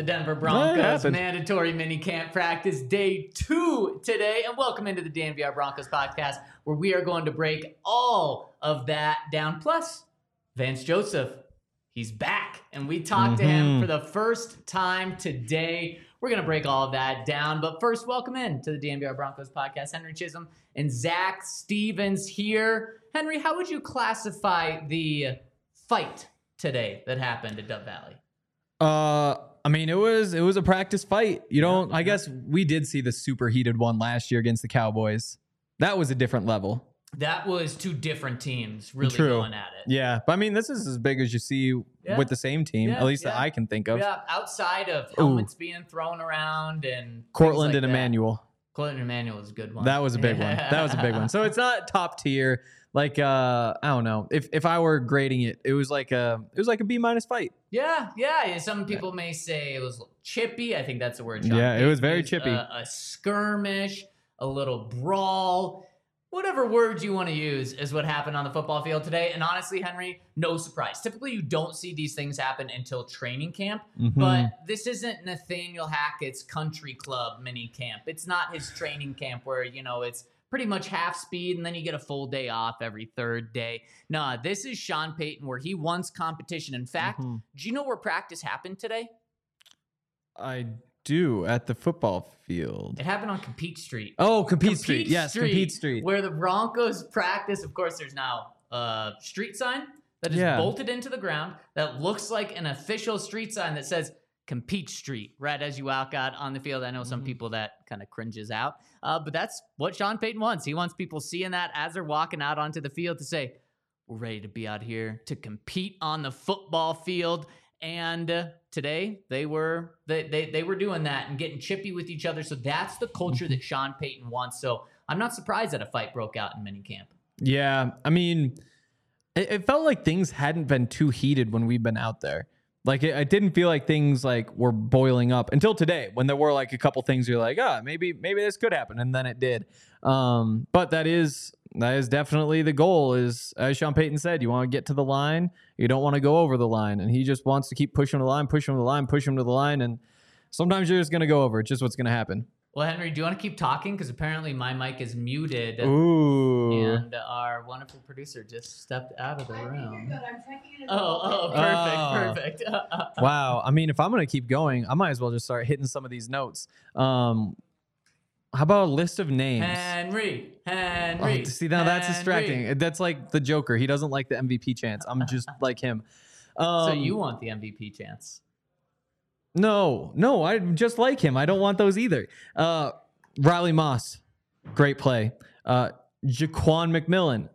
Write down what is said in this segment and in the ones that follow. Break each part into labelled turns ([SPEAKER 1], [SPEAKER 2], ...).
[SPEAKER 1] the Denver
[SPEAKER 2] Broncos mandatory mini camp practice day two today. And welcome into the DNVR Broncos podcast, where we are going to break all of that down. Plus, Vance Joseph, he's back. And we talked to him
[SPEAKER 3] Mhm.
[SPEAKER 2] for the first time today. We're going to break all of that down. But first, welcome in to the DNVR Broncos podcast. Henry Chisholm and Zac Stevens here. Henry, how would you classify the fight today that happened at Dove Valley?
[SPEAKER 3] Uh, I mean, it was it was a practice fight. You don't. I
[SPEAKER 2] yeah.
[SPEAKER 3] guess we did see the super heated one last year against the Cowboys. That was a different level.
[SPEAKER 2] That was two different teams really
[SPEAKER 3] True.
[SPEAKER 2] going at it.
[SPEAKER 3] Yeah, but I mean, this is as big as you see
[SPEAKER 2] Yeah.
[SPEAKER 3] with the same team,
[SPEAKER 2] Yeah,
[SPEAKER 3] at least that. I can think of.
[SPEAKER 2] Yeah, outside of
[SPEAKER 3] Ooh.
[SPEAKER 2] helmets being thrown around and Courtland like
[SPEAKER 3] and
[SPEAKER 2] that.
[SPEAKER 3] Emmanuel.
[SPEAKER 2] Courtland and Emmanuel was a good one.
[SPEAKER 3] That was a big one. That was a big one. So it's not top tier. Like uh, I don't know. If if I were grading it, it was like a it was like a B minus fight.
[SPEAKER 2] Yeah, yeah. yeah, Some people may say it was chippy. I think that's the word. Sean
[SPEAKER 3] Yeah, it was very
[SPEAKER 2] used.
[SPEAKER 3] chippy.
[SPEAKER 2] A, a skirmish, a little brawl, whatever words you want to use is what happened on the football field today. And honestly, Henry, no surprise. Typically, you don't see these things happen until training camp.
[SPEAKER 3] Mhm.
[SPEAKER 2] But this isn't Nathaniel Hackett's country club mini camp. It's not his training camp where, you know, it's pretty much half speed and then you get a full day off every third day. Nah, this is Sean Payton where he wants competition. In fact,
[SPEAKER 3] Mhm.
[SPEAKER 2] do you know where practice happened today?
[SPEAKER 3] I do at the football field.
[SPEAKER 2] It happened on Compete Street.
[SPEAKER 3] Oh, Compete, Street. Yes, Compete Street.
[SPEAKER 2] Where the Broncos practice. Of course, there's now a street sign that is
[SPEAKER 3] Yeah.
[SPEAKER 2] bolted into the ground that looks like an official street sign that says Compete Street right as you walk out on the field. I know some
[SPEAKER 3] Mhm.
[SPEAKER 2] people that kind of cringes out, uh, but that's what Sean Payton wants. He wants people seeing that as they're walking out onto the field to say, "We're ready to be out here to compete on the football field." And uh, today they were they, they they were doing that and getting chippy with each other. So that's the culture that Sean Payton wants. So I'm not surprised that a fight broke out in minicamp.
[SPEAKER 3] Yeah, I mean, it, it felt like things hadn't been too heated when we've been out there. Like it, it didn't feel like things like were boiling up until today, when there were like a couple things you're like, ah, maybe maybe this could happen, and then it did. Um, but that is that is definitely the goal. Is as Sean Payton said, you want to get to the line, you don't want to go over the line, and he just wants to keep pushing the line, pushing the line, pushing to the line, and sometimes you're just gonna go over. It's just what's gonna happen.
[SPEAKER 2] Well, Henry, do you want to keep talking? Because apparently my mic is muted.
[SPEAKER 3] Ooh.
[SPEAKER 2] And our wonderful producer just stepped out of the room.
[SPEAKER 4] Good. I'm checking it.
[SPEAKER 2] Oh, oh,
[SPEAKER 3] Oh.
[SPEAKER 2] perfect, perfect.
[SPEAKER 3] wow. I mean, if I'm gonna keep going, I might as well just start hitting some of these notes. Um, how about a list of names?
[SPEAKER 2] Henry,
[SPEAKER 3] Oh,
[SPEAKER 2] Henry.
[SPEAKER 3] see now that's distracting. That's like the Joker. He doesn't like the MVP chance. I'm just like him. Um,
[SPEAKER 2] So you want the MVP chance?
[SPEAKER 3] No, no, I just like him. I don't want those either. Uh, Riley Moss, great play. Uh, Ja'Quan McMillian,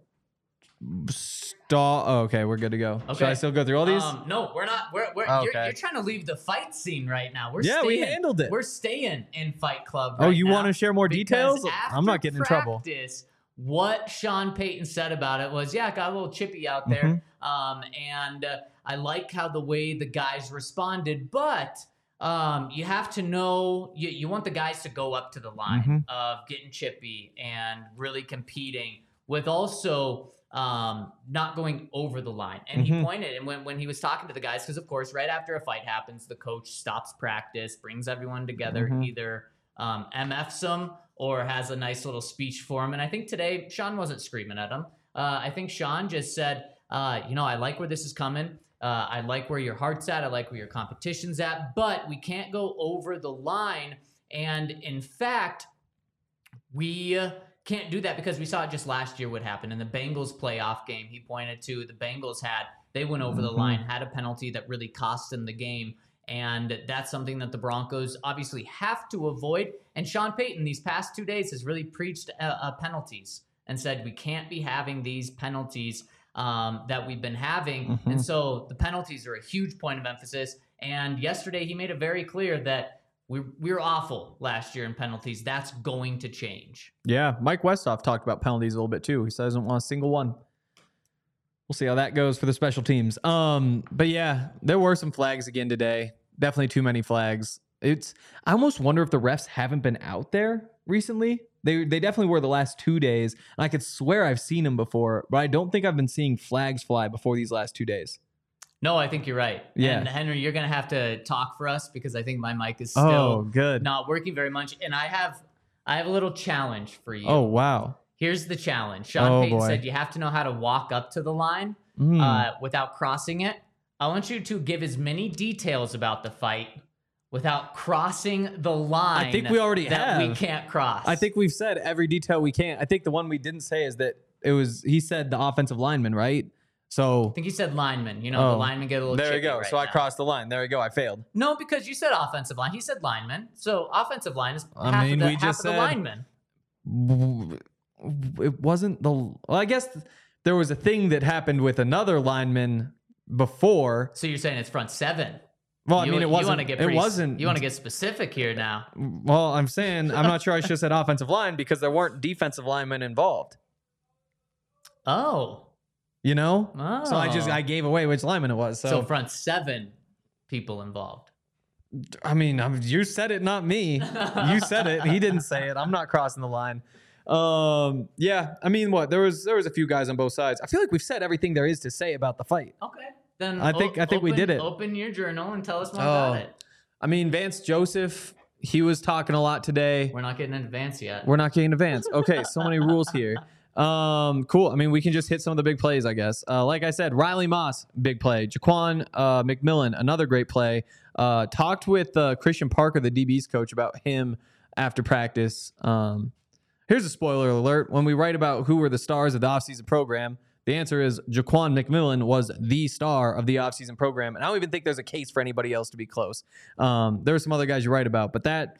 [SPEAKER 3] star. Oh, okay, we're good to go. Should I still go through all these?
[SPEAKER 2] Um, no, we're not. We're, we're
[SPEAKER 3] Oh,
[SPEAKER 2] you're, you're trying to leave the fight scene right now. We're
[SPEAKER 3] yeah, we
[SPEAKER 2] staying-
[SPEAKER 3] handled it.
[SPEAKER 2] We're staying in Fight Club.
[SPEAKER 3] oh, you want to share more details? I'm not getting in trouble.
[SPEAKER 2] practice, What Sean Payton said about it was, yeah, got a little chippy out there.
[SPEAKER 3] Mm-hmm.
[SPEAKER 2] Um, and uh, I like how the way the guys responded, but um, you have to know you, you want the guys to go up to the line
[SPEAKER 3] Mhm.
[SPEAKER 2] of getting chippy and really competing with also um, not going over the line. And he
[SPEAKER 3] Mhm.
[SPEAKER 2] pointed, and when, when he was talking to the guys, because of course, right after a fight happens, the coach stops practice, brings everyone together,
[SPEAKER 3] Mhm.
[SPEAKER 2] either um, MFs them or has a nice little speech for him. And I think today, Sean wasn't screaming at him. Uh, I think Sean just said, uh, you know, I like where this is coming. Uh, I like where your heart's at. I like where your competition's at, but we can't go over the line. And in fact, we uh, can't do that because we saw it just last year what happened in the Bengals playoff game. He pointed to the Bengals had, they went over the
[SPEAKER 3] Mhm.
[SPEAKER 2] line, had a penalty that really cost them the game. And that's something that the Broncos obviously have to avoid. And Sean Payton, these past two days, has really preached uh, uh, penalties and said we can't be having these penalties. Um, that we've been having.
[SPEAKER 3] Mhm.
[SPEAKER 2] And so the penalties are a huge point of emphasis. And yesterday he made it very clear that we, we were awful last year in penalties. That's going to change.
[SPEAKER 3] Yeah, Mike Westhoff talked about penalties a little bit too. He says he doesn't want a single one. We'll see how that goes for the special teams. Um, but yeah, there were some flags again today. Definitely too many flags. It's I almost wonder if the refs haven't been out there recently. They they definitely were the last two days, and I could swear I've seen them before, but I don't think I've been seeing flags fly before these last two days.
[SPEAKER 2] No, I think you're right.
[SPEAKER 3] Yeah.
[SPEAKER 2] And Henry, you're going to have to talk for us because I think my mic is still
[SPEAKER 3] oh, good.
[SPEAKER 2] not working very much. And I have I have a little challenge for you.
[SPEAKER 3] Oh wow.
[SPEAKER 2] Here's the challenge. Sean
[SPEAKER 3] Oh,
[SPEAKER 2] Payton
[SPEAKER 3] boy.
[SPEAKER 2] said you have to know how to walk up to the line
[SPEAKER 3] Mm.
[SPEAKER 2] uh, without crossing it. I want you to give as many details about the fight without crossing the line.
[SPEAKER 3] I think we already
[SPEAKER 2] that we can't cross.
[SPEAKER 3] I think we've said every detail we can't. I think the one we didn't say is that it was he said the offensive lineman, right? So
[SPEAKER 2] I think you said lineman. You know, the
[SPEAKER 3] Oh,
[SPEAKER 2] lineman get a little.
[SPEAKER 3] there
[SPEAKER 2] chippy
[SPEAKER 3] go.
[SPEAKER 2] right
[SPEAKER 3] so I crossed the line. There we go. I failed.
[SPEAKER 2] No, because you said offensive line. He said lineman. So offensive line is
[SPEAKER 3] I
[SPEAKER 2] half
[SPEAKER 3] mean,
[SPEAKER 2] of the,
[SPEAKER 3] we
[SPEAKER 2] half
[SPEAKER 3] just
[SPEAKER 2] of the
[SPEAKER 3] said-
[SPEAKER 2] lineman.
[SPEAKER 3] It wasn't the. Well, I guess there was a thing that happened with another lineman before.
[SPEAKER 2] So you're saying it's front seven.
[SPEAKER 3] Well, I
[SPEAKER 2] You-
[SPEAKER 3] mean, it wasn't. it
[SPEAKER 2] pretty-
[SPEAKER 3] wasn't.
[SPEAKER 2] You want to get specific here now.
[SPEAKER 3] Well, I'm saying I'm not sure I should have said offensive line because there weren't defensive linemen involved.
[SPEAKER 2] Oh.
[SPEAKER 3] You know.
[SPEAKER 2] Oh.
[SPEAKER 3] So I just I gave away which lineman it was.
[SPEAKER 2] so,
[SPEAKER 3] So,
[SPEAKER 2] front seven people involved.
[SPEAKER 3] I mean, I'm, you said it, not me. you said it. He didn't say it. I'm not crossing the line. Um, yeah. I mean, what there was there was a few guys on both sides. I feel like we've said everything there is to say about the fight.
[SPEAKER 2] Okay. Then
[SPEAKER 3] I think- I think we did it.
[SPEAKER 2] Open your journal and tell us more
[SPEAKER 3] Oh.
[SPEAKER 2] about it.
[SPEAKER 3] I mean, Vance Joseph, he was talking a lot today.
[SPEAKER 2] We're not getting in advance yet.
[SPEAKER 3] We're not getting advanced. Okay, so many rules here. Um, cool. I mean, we can just hit some of the big plays, I guess. Uh, like I said, Riley Moss, big play. Ja'Quan uh, McMillian, another great play. Uh, talked with uh, Christian Parker, the DB's coach, about him after practice. Um, here's a spoiler alert: when we write about who were the stars of the offseason program, the answer is Ja'Quan McMillian was the star of the offseason program, and I don't even think there's a case for anybody else to be close. Um, there are some other guys you write about, but that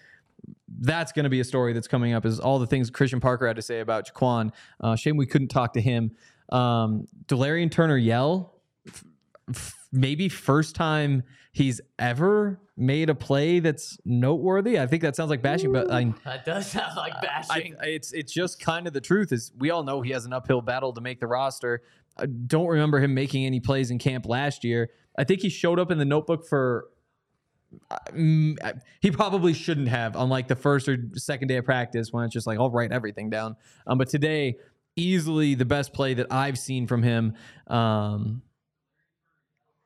[SPEAKER 3] that's going to be a story that's coming up is all the things Christian Parker had to say about Ja'Quan. Uh, shame we couldn't talk to him. Um, Delarrin Turner-Yell, f- f- maybe first time he's ever made a play that's noteworthy. I think that sounds like bashing, but I,
[SPEAKER 2] That does sound like bashing.
[SPEAKER 3] I- it's it's just kind of the truth. Is we all know he has an uphill battle to make the roster. I don't remember him making any plays in camp last year. I think he showed up in the notebook for. uh, mm, he probably shouldn't have on like the first or second day of practice when it's just like I'll write everything down. Um, but today, easily the best play that I've seen from him. Um,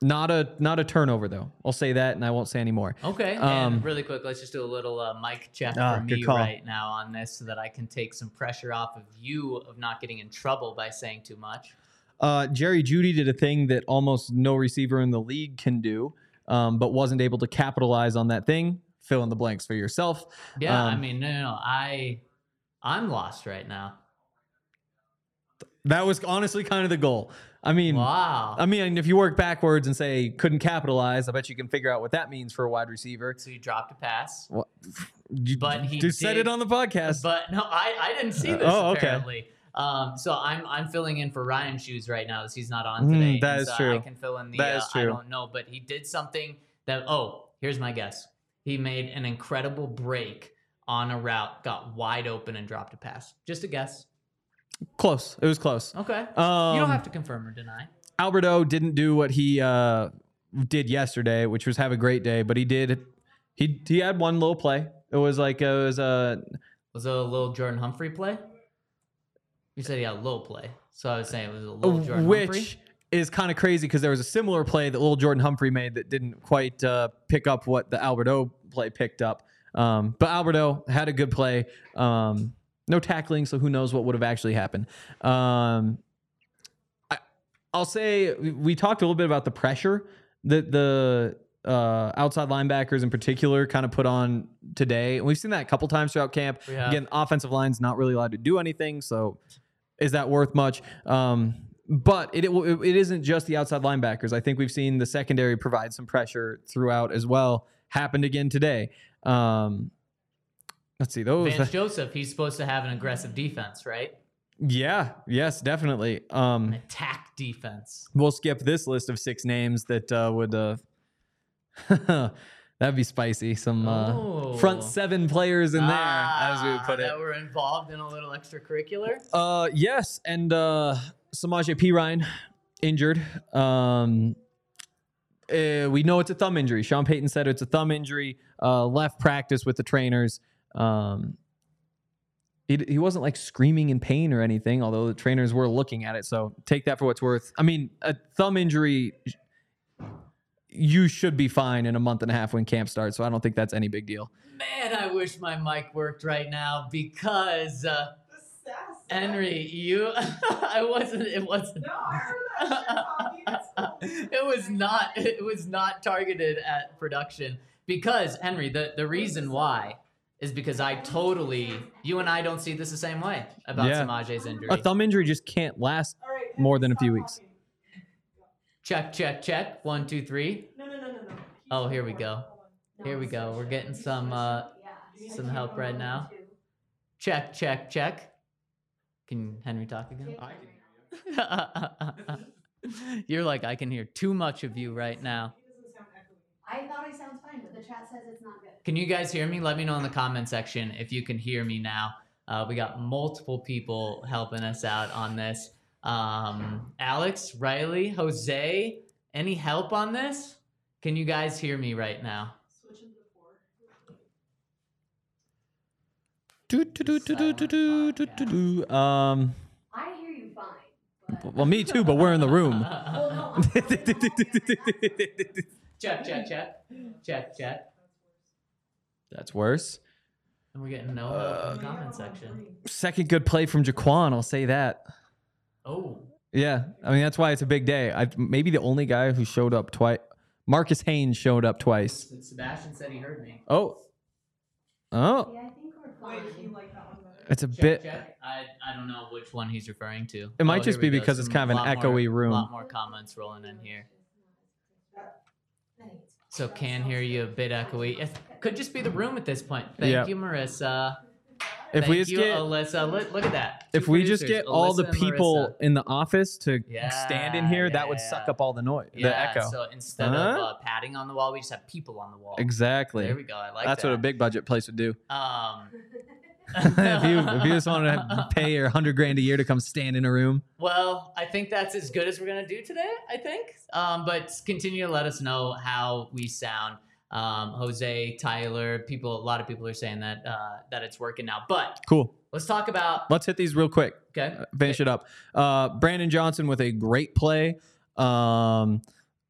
[SPEAKER 3] not a not a turnover though. I'll say that, and I won't say any more.
[SPEAKER 2] Okay.
[SPEAKER 3] Um,
[SPEAKER 2] and really quick, let's just do a little uh, mic check
[SPEAKER 3] Ah,
[SPEAKER 2] for me right now on this so that I can take some pressure off of you of not getting in trouble by saying too much.
[SPEAKER 3] Uh, Jerry Jeudy did a thing that almost no receiver in the league can do, um, but wasn't able to capitalize on that thing. Fill in the blanks for yourself.
[SPEAKER 2] Yeah, I
[SPEAKER 3] Um,
[SPEAKER 2] mean, no, no, no. I, I'm lost right now.
[SPEAKER 3] That was honestly kind of the goal. I mean,
[SPEAKER 2] Wow.
[SPEAKER 3] I mean, if you work backwards and say couldn't capitalize, I bet you can figure out what that means for a wide receiver.
[SPEAKER 2] so you dropped a pass.
[SPEAKER 3] What? You,
[SPEAKER 2] But he
[SPEAKER 3] just said it on the podcast.
[SPEAKER 2] But no, I, I didn't see this
[SPEAKER 3] Oh, okay.
[SPEAKER 2] Um, so I'm I'm filling in for Ryan's shoes right now as he's not on
[SPEAKER 3] Mm,
[SPEAKER 2] today.
[SPEAKER 3] that
[SPEAKER 2] and
[SPEAKER 3] is
[SPEAKER 2] so
[SPEAKER 3] true.
[SPEAKER 2] I can fill in the
[SPEAKER 3] That
[SPEAKER 2] uh,
[SPEAKER 3] is
[SPEAKER 2] I don't know, but he did something that oh, here's my guess. He made an incredible break on a route, got wide open and dropped a pass. Just a guess.
[SPEAKER 3] Close. It was close.
[SPEAKER 2] Okay.
[SPEAKER 3] Um,
[SPEAKER 2] you don't have to confirm or deny.
[SPEAKER 3] Albert O didn't do what he uh, did yesterday, which was have a great day, but he did. He he had one little play. It was like it was a
[SPEAKER 2] Was it a little Jordan Humphrey play? You said he had a little play. So I was saying it was a little Jordan
[SPEAKER 3] which
[SPEAKER 2] Humphrey.
[SPEAKER 3] is kind of crazy because there was a similar play that little Jordan Humphrey made that didn't quite uh, pick up what the Albert O play picked up. Um, but Albert O had a good play. Um, no tackling, so who knows what would have actually happened. Um, I, I'll say we- talked a little bit about the pressure that the uh, outside linebackers in particular kind of put on today. And we've seen that a couple times throughout camp.
[SPEAKER 2] We.
[SPEAKER 3] Again, offensive line's not really allowed to do anything, so is that worth much? Um, but it, it it isn't just the outside linebackers. I think we've seen the secondary provide some pressure throughout as well. Happened again today. Um, let's see those.
[SPEAKER 2] Vance Joseph, he's supposed to have an aggressive defense, right?
[SPEAKER 3] Yeah. Yes, definitely. Um,
[SPEAKER 2] Attack defense.
[SPEAKER 3] we'll skip this list of six names that uh, would. Uh, that'd be spicy. Some uh,
[SPEAKER 2] Oh.
[SPEAKER 3] front seven players in there, as we would
[SPEAKER 2] Ah,
[SPEAKER 3] put it.
[SPEAKER 2] That were involved in a little extracurricular.
[SPEAKER 3] Uh, yes, and uh, Samaje Perine injured. Um, uh, we know it's a thumb injury. Sean Payton said it's a thumb injury. Uh, left practice with the trainers. Um, he, he wasn't like screaming in pain or anything, although the trainers were looking at it. So take that for what's worth. I mean, a thumb injury, you should be fine in a month and a half when camp starts. So I don't think that's any big deal.
[SPEAKER 2] Man, I wish my mic worked right now because uh, Henry, you, I wasn't. It wasn't.
[SPEAKER 4] No, I heard that shit, Bobby. That's cool.
[SPEAKER 2] it was not. It was not targeted at production because Henry. The the reason why is because I totally. You and I don't see this the same way about
[SPEAKER 3] Yeah.
[SPEAKER 2] Samaje's injury.
[SPEAKER 3] A thumb injury just can't last.
[SPEAKER 4] All right,
[SPEAKER 3] More than a
[SPEAKER 4] stop
[SPEAKER 3] few weeks.
[SPEAKER 2] check, check, check. One, two, three.
[SPEAKER 4] No, no, no, no, no.
[SPEAKER 2] Oh, here we go. Here we go. We're getting some uh, some help right now. Check, check, check. Can Henry talk again? You're like, I can hear too much of you right now.
[SPEAKER 4] He doesn't sound echoey.
[SPEAKER 5] I thought I sound fine, but the chat says it's not good.
[SPEAKER 2] Can you guys hear me? Let me know in the comment section if you can hear me now. Uh, we got multiple people helping us out on this. Um, Alex, Riley, Jose, any help on this? Can you guys hear me right now?
[SPEAKER 4] Switch into the four.
[SPEAKER 3] Do, do, do, do, do, do, do, do, do, do. Um,
[SPEAKER 5] I hear you fine. But,
[SPEAKER 3] well, me too, but we're in the room.
[SPEAKER 5] well, no, I'm fine.
[SPEAKER 2] check, check, check, check, check.
[SPEAKER 3] That's worse.
[SPEAKER 2] And we're getting no help in the uh, comment section.
[SPEAKER 3] Second good play from Ja'Quan, I'll say that.
[SPEAKER 2] Oh,
[SPEAKER 3] Yeah, I mean that's why it's a big day. I maybe the only guy who showed up twice. Marcus Haynes showed up twice.
[SPEAKER 2] Sebastian said he heard me.
[SPEAKER 3] Oh, oh,
[SPEAKER 5] Yeah, I think we're
[SPEAKER 4] Wait,
[SPEAKER 5] fine.
[SPEAKER 4] you that one
[SPEAKER 3] it's a
[SPEAKER 2] Check,
[SPEAKER 3] bit.
[SPEAKER 2] check. I, I don't know which one he's referring to.
[SPEAKER 3] It might
[SPEAKER 2] Oh,
[SPEAKER 3] just be because it's kind of an
[SPEAKER 2] lot more-
[SPEAKER 3] echoey room.
[SPEAKER 2] lot more comments rolling in here.
[SPEAKER 5] I think it's
[SPEAKER 2] So can hear you a bit echoey. It could just be the room at this point. Thank
[SPEAKER 3] Yeah.
[SPEAKER 2] you, Marissa.
[SPEAKER 3] If
[SPEAKER 2] Thank
[SPEAKER 3] we just
[SPEAKER 2] you,
[SPEAKER 3] get
[SPEAKER 2] Alyssa. Look, look at that.
[SPEAKER 3] if we just get all the
[SPEAKER 2] Alyssa
[SPEAKER 3] people in the office to stand in here,
[SPEAKER 2] yeah,
[SPEAKER 3] that would
[SPEAKER 2] yeah,
[SPEAKER 3] suck up all the noise, the echo.
[SPEAKER 2] So instead of uh, padding on the wall, we just have people on the wall.
[SPEAKER 3] exactly.
[SPEAKER 2] There we go. I like
[SPEAKER 3] That's
[SPEAKER 2] that.
[SPEAKER 3] what a big budget place would do.
[SPEAKER 2] Um,
[SPEAKER 3] if you if you just wanted to pay your hundred grand a year to come stand in a room,
[SPEAKER 2] Well, I think that's as good as we're gonna do today. I think, um, but continue to let us know how we sound. Um, Jose, Tyler, people, a lot of people are saying that uh, that it's working now. But
[SPEAKER 3] cool.
[SPEAKER 2] let's talk about.
[SPEAKER 3] Let's hit these real quick.
[SPEAKER 2] Okay,
[SPEAKER 3] Uh, finish it up. Uh, Brandon Johnson with a great play. Um,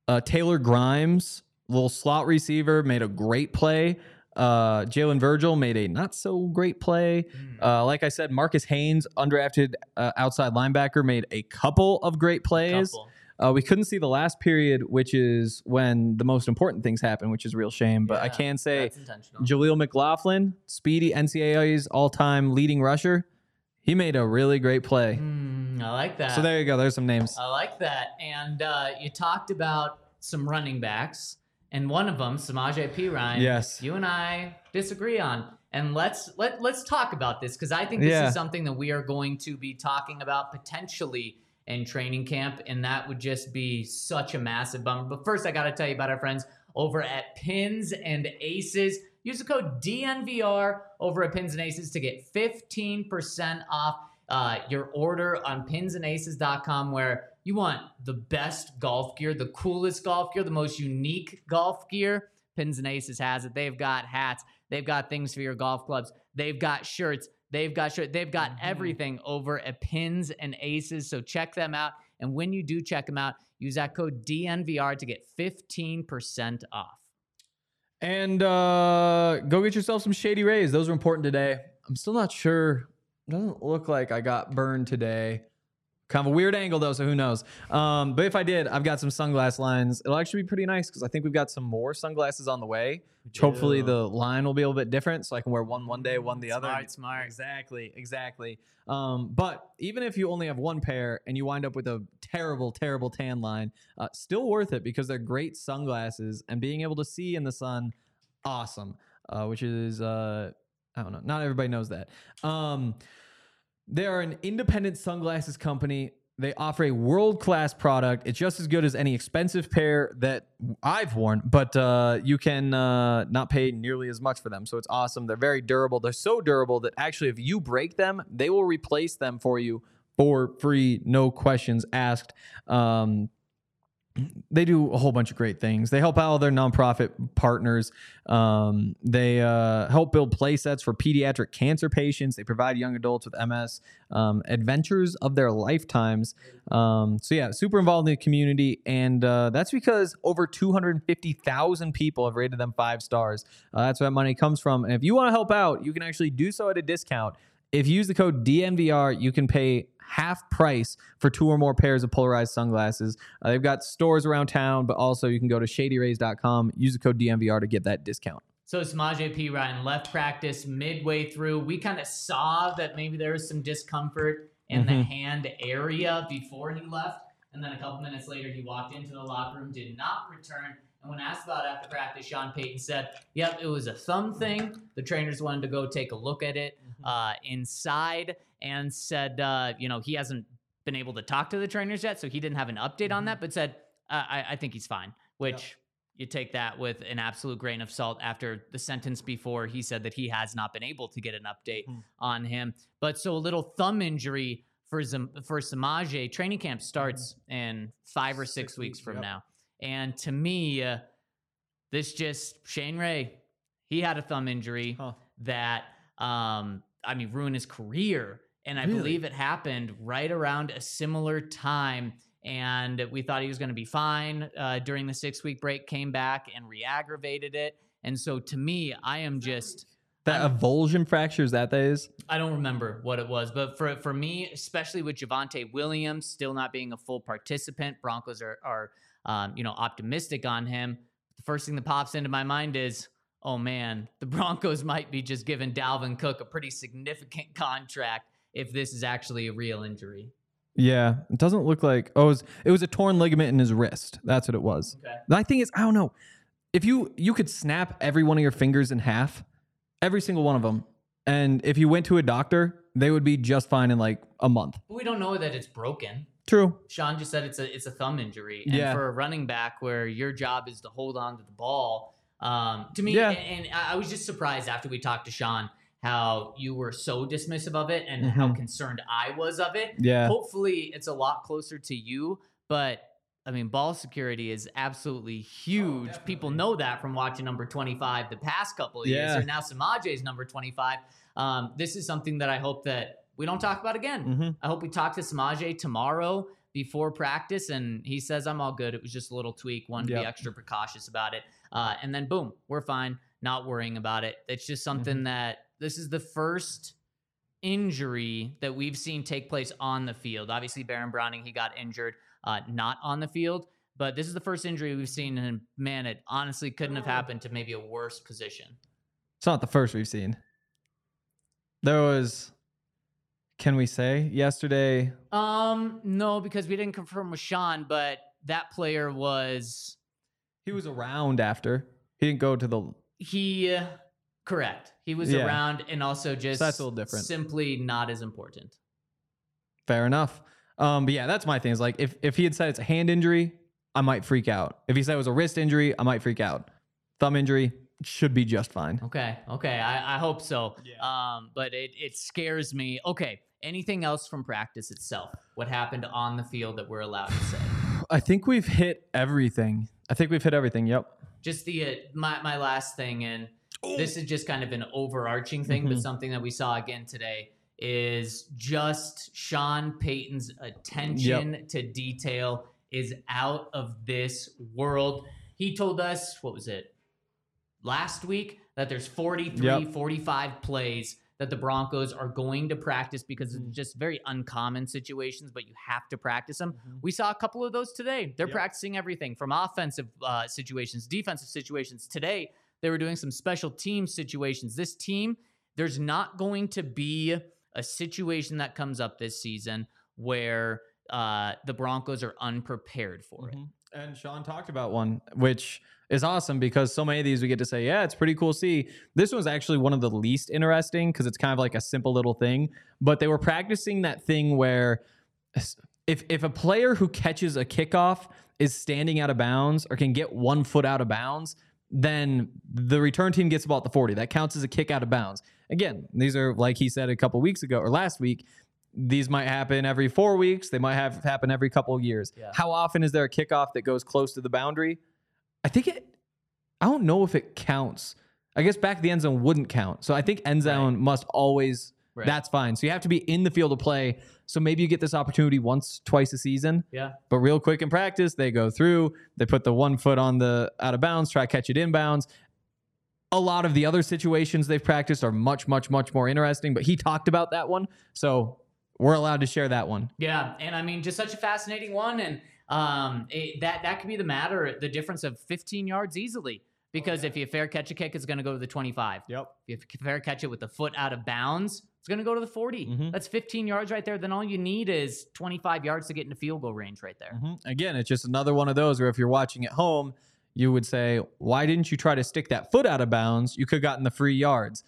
[SPEAKER 3] uh, Taylor Grimes, little slot receiver, made a great play. Uh, Jalen Virgil made a not so great play.
[SPEAKER 2] Mm.
[SPEAKER 3] Uh, like I said, Marcus Haynes, undrafted uh, outside linebacker, made a couple of great plays.
[SPEAKER 2] Couple.
[SPEAKER 3] Uh, we couldn't see the last period, which is when the most important things happen, which is a real shame. But I
[SPEAKER 2] Yeah,
[SPEAKER 3] can say
[SPEAKER 2] that's intentional.
[SPEAKER 3] Jaleel McLaughlin, speedy NCAA's all-time leading rusher, he made a really great play.
[SPEAKER 2] Mm, I like that.
[SPEAKER 3] So there you go. There's some names.
[SPEAKER 2] I like that. And uh, you talked about some running backs, and one of them, Samaje Perine.
[SPEAKER 3] Yes.
[SPEAKER 2] You and I disagree on. And let's let let's talk about this because I think this
[SPEAKER 3] Yeah.
[SPEAKER 2] is something that we are going to be talking about potentially in training camp, and that would just be such a massive bummer. But first, I got to tell you about our friends over at Pins and Aces. Use the code DNVR over at Pins and Aces to get 15% off uh, your order on pinsandaces.com where you want the best golf gear, the coolest golf gear, the most unique golf gear. Pins and Aces has it. They've got hats, they've got things for your golf clubs, they've got shirts, they've got shirt, they've got everything over at Pins and Aces. So check them out. And when you do check them out, use that code DNVR to get 15% off.
[SPEAKER 3] And uh, go get yourself some Shady Rays. Those are important today. I'm still not sure. Doesn't look like I got burned today. Kind of a weird angle though, so who knows? Um, but if I did, I've got some sunglass lines. It'll actually be pretty nice because I think we've got some more sunglasses on the way. Which hopefully the line will be a little bit different, so I can wear one one day, one the other.
[SPEAKER 2] Smart, smart.
[SPEAKER 3] Exactly, exactly. Um, but even if you only have one pair and you wind up with a terrible, terrible tan line, uh, still worth it because they're great sunglasses and being able to see in the sun, awesome. Uh, which is uh, I don't know, not everybody knows that. Um, They are an independent sunglasses company. They offer a world class product. It's just as good as any expensive pair that I've worn, but uh, you can uh, not pay nearly as much for them. So it's awesome. They're very durable. They're so durable that actually, if you break them, they will replace them for you for free, no questions asked. Um, they do a whole bunch of great things. They help out all their nonprofit partners. Um, they uh, help build play sets for pediatric cancer patients. They provide young adults with MS um, adventures of their lifetimes. Um, so yeah, super involved in the community, and uh, that's because over 250,000 people have rated them five stars. Uh, that's where that money comes from. And if you want to help out, you can actually do so at a discount. If you use the code DNVR, you can pay half price for two or more pairs of polarized sunglasses. Uh, they've got stores around town, but also you can go to shadyrays.com, use the code DNVR to get that discount.
[SPEAKER 2] So Samaje Perine left practice midway through. We kind of saw that maybe there was some discomfort in the
[SPEAKER 3] Mhm.
[SPEAKER 2] hand area before he left. And then a couple minutes later, he walked into the locker room, did not return. And when asked about after practice, Sean Payton said, Yep, it was a thumb thing. The trainers wanted to go take a look at it uh, inside and said, uh, you know, he hasn't been able to talk to the trainers yet. So he didn't have an update on that, but said, uh, I, I think he's fine, which you take that with an absolute grain of salt after the sentence before he said that he has not been able to get an update
[SPEAKER 3] Mhm.
[SPEAKER 2] on him. But so a little thumb injury for Zam- for Samaje. Training camp starts in five or six,
[SPEAKER 3] Six
[SPEAKER 2] weeks,
[SPEAKER 3] weeks,
[SPEAKER 2] from
[SPEAKER 3] yep.
[SPEAKER 2] now, and to me, uh, this just Shane Ray, he had a thumb injury
[SPEAKER 3] Huh.
[SPEAKER 2] that um, I mean ruined his career, and I
[SPEAKER 3] Really?
[SPEAKER 2] believe it happened right around a similar time. And we thought he was going to be fine uh, during the six week break, came back and re-aggravated it. And so to me, I am just
[SPEAKER 3] That
[SPEAKER 2] I'm-
[SPEAKER 3] avulsion fracture is that that is?
[SPEAKER 2] I don't remember what it was, but for for me, especially with Javonte Williams still not being a full participant, Broncos are are um, you know optimistic on him. The first thing that pops into my mind is, oh man, the Broncos might be just giving Dalvin Cook a pretty significant contract if this is actually a real injury.
[SPEAKER 3] Yeah, it doesn't look like. Oh, it was, it was a torn ligament in his wrist. That's what it was.
[SPEAKER 2] Okay.
[SPEAKER 3] My thing is, I don't know. If you you could snap every one of your fingers in half, every single one of them, and if you went to a doctor, they would be just fine in like a month.
[SPEAKER 2] But we don't know that it's broken.
[SPEAKER 3] True.
[SPEAKER 2] Sean just said it's a it's a thumb injury, and
[SPEAKER 3] Yeah.
[SPEAKER 2] for a running back where your job is to hold on to the ball, um, to me,
[SPEAKER 3] Yeah.
[SPEAKER 2] and, and I I was just surprised after we talked to Sean how you were so dismissive of it and how
[SPEAKER 3] Mhm.
[SPEAKER 2] concerned I was of it.
[SPEAKER 3] Yeah.
[SPEAKER 2] Hopefully, it's a lot closer to you, but. I mean, ball security is absolutely huge. People know that from watching number 25 the past couple of years.
[SPEAKER 3] Yeah.
[SPEAKER 2] Or now Samaje is number 25. Um, this is something that I hope that we don't talk about again.
[SPEAKER 3] hmm
[SPEAKER 2] I hope we talk to Samaje tomorrow before practice, and he says I'm all good. It was just a little tweak. Wanted to be extra precautious about it, uh, and then boom, we're fine. Not worrying about it. It's just something
[SPEAKER 3] Mm-hmm.
[SPEAKER 2] that this is the first injury that we've seen take place on the field. Obviously, Baron Browning he got injured, uh, not on the field. But this is the first injury we've seen, and man, it honestly couldn't have happened to maybe a worse position.
[SPEAKER 3] It's not the first we've seen. There was, can we say, yesterday?
[SPEAKER 2] Um, no, because we didn't confirm with Sean, but that player was
[SPEAKER 3] He was around after. He didn't go to the.
[SPEAKER 2] He uh, correct. He was
[SPEAKER 3] Yeah.
[SPEAKER 2] around and also just
[SPEAKER 3] that's a little different.
[SPEAKER 2] Simply not as important.
[SPEAKER 3] Fair enough. Um, but yeah, that's my thing. Is like if if he had said it's a hand injury, I might freak out. If he said it was a wrist injury, I might freak out. Thumb injury should be just fine.
[SPEAKER 2] Okay. Okay. I, I hope so.
[SPEAKER 3] Yeah.
[SPEAKER 2] Um, but it it scares me. Okay. Anything else from practice itself? What happened on the field that we're allowed to say?
[SPEAKER 3] I think we've hit everything. I think we've hit everything. Yep.
[SPEAKER 2] Just the uh, my my last thing, and this is just kind of an overarching thing, but
[SPEAKER 3] Mhm.
[SPEAKER 2] something that we saw again today is just Sean Payton's attention to detail is out of this world. He told us, what was it, last week, that there's 43,
[SPEAKER 3] Yep.
[SPEAKER 2] 45 plays that the Broncos are going to practice because
[SPEAKER 3] Mm.
[SPEAKER 2] it's just very uncommon situations, but you have to practice them. We saw a couple of those today. They're
[SPEAKER 3] Yep.
[SPEAKER 2] practicing everything from offensive uh, situations, defensive situations. Today, they were doing some special team situations. This team, there's not going to be a situation that comes up this season where uh, the Broncos are unprepared for it.
[SPEAKER 3] And Sean talked about one, which is awesome because so many of these we get to say, yeah, it's pretty cool see. This one's actually one of the least interesting because it's kind of like a simple little thing. But they were practicing that thing where if if a player who catches a kickoff is standing out of bounds or can get one foot out of bounds, then the return team gets about the 40. That counts as a kick out of bounds. Again, these are like he said a couple weeks ago or last week. These might happen every four weeks. They might have happen every couple of years.
[SPEAKER 2] Yeah.
[SPEAKER 3] How often is there a kickoff that goes close to the boundary? I think it. I don't know if it counts. I guess back of the end zone wouldn't count. So I think end zone must always.
[SPEAKER 2] Right.
[SPEAKER 3] That's fine. So you have to be in the field of play. So maybe you get this opportunity once, twice a season.
[SPEAKER 2] Yeah.
[SPEAKER 3] But real quick in practice, they go through, they put the one foot on the out of bounds, try to catch it inbounds. A lot of the other situations they've practiced are much, much, much more interesting. But he talked about that one. So we're allowed to share that one.
[SPEAKER 2] Yeah, and I mean, just such a fascinating one, and um, it, that that could be the matter, the difference of 15 yards easily. Because if you fair catch a kick, it's going to go to the 25.
[SPEAKER 3] Yep.
[SPEAKER 2] If you fair catch it with the foot out of bounds, it's going to go to the 40.
[SPEAKER 3] Mhm.
[SPEAKER 2] That's 15 yards right there. Then all you need is 25 yards to get into field goal range right there.
[SPEAKER 3] Mhm. Again, it's just another one of those where if you're watching at home, you would say, why didn't you try to stick that foot out of bounds? You could have gotten the free yards.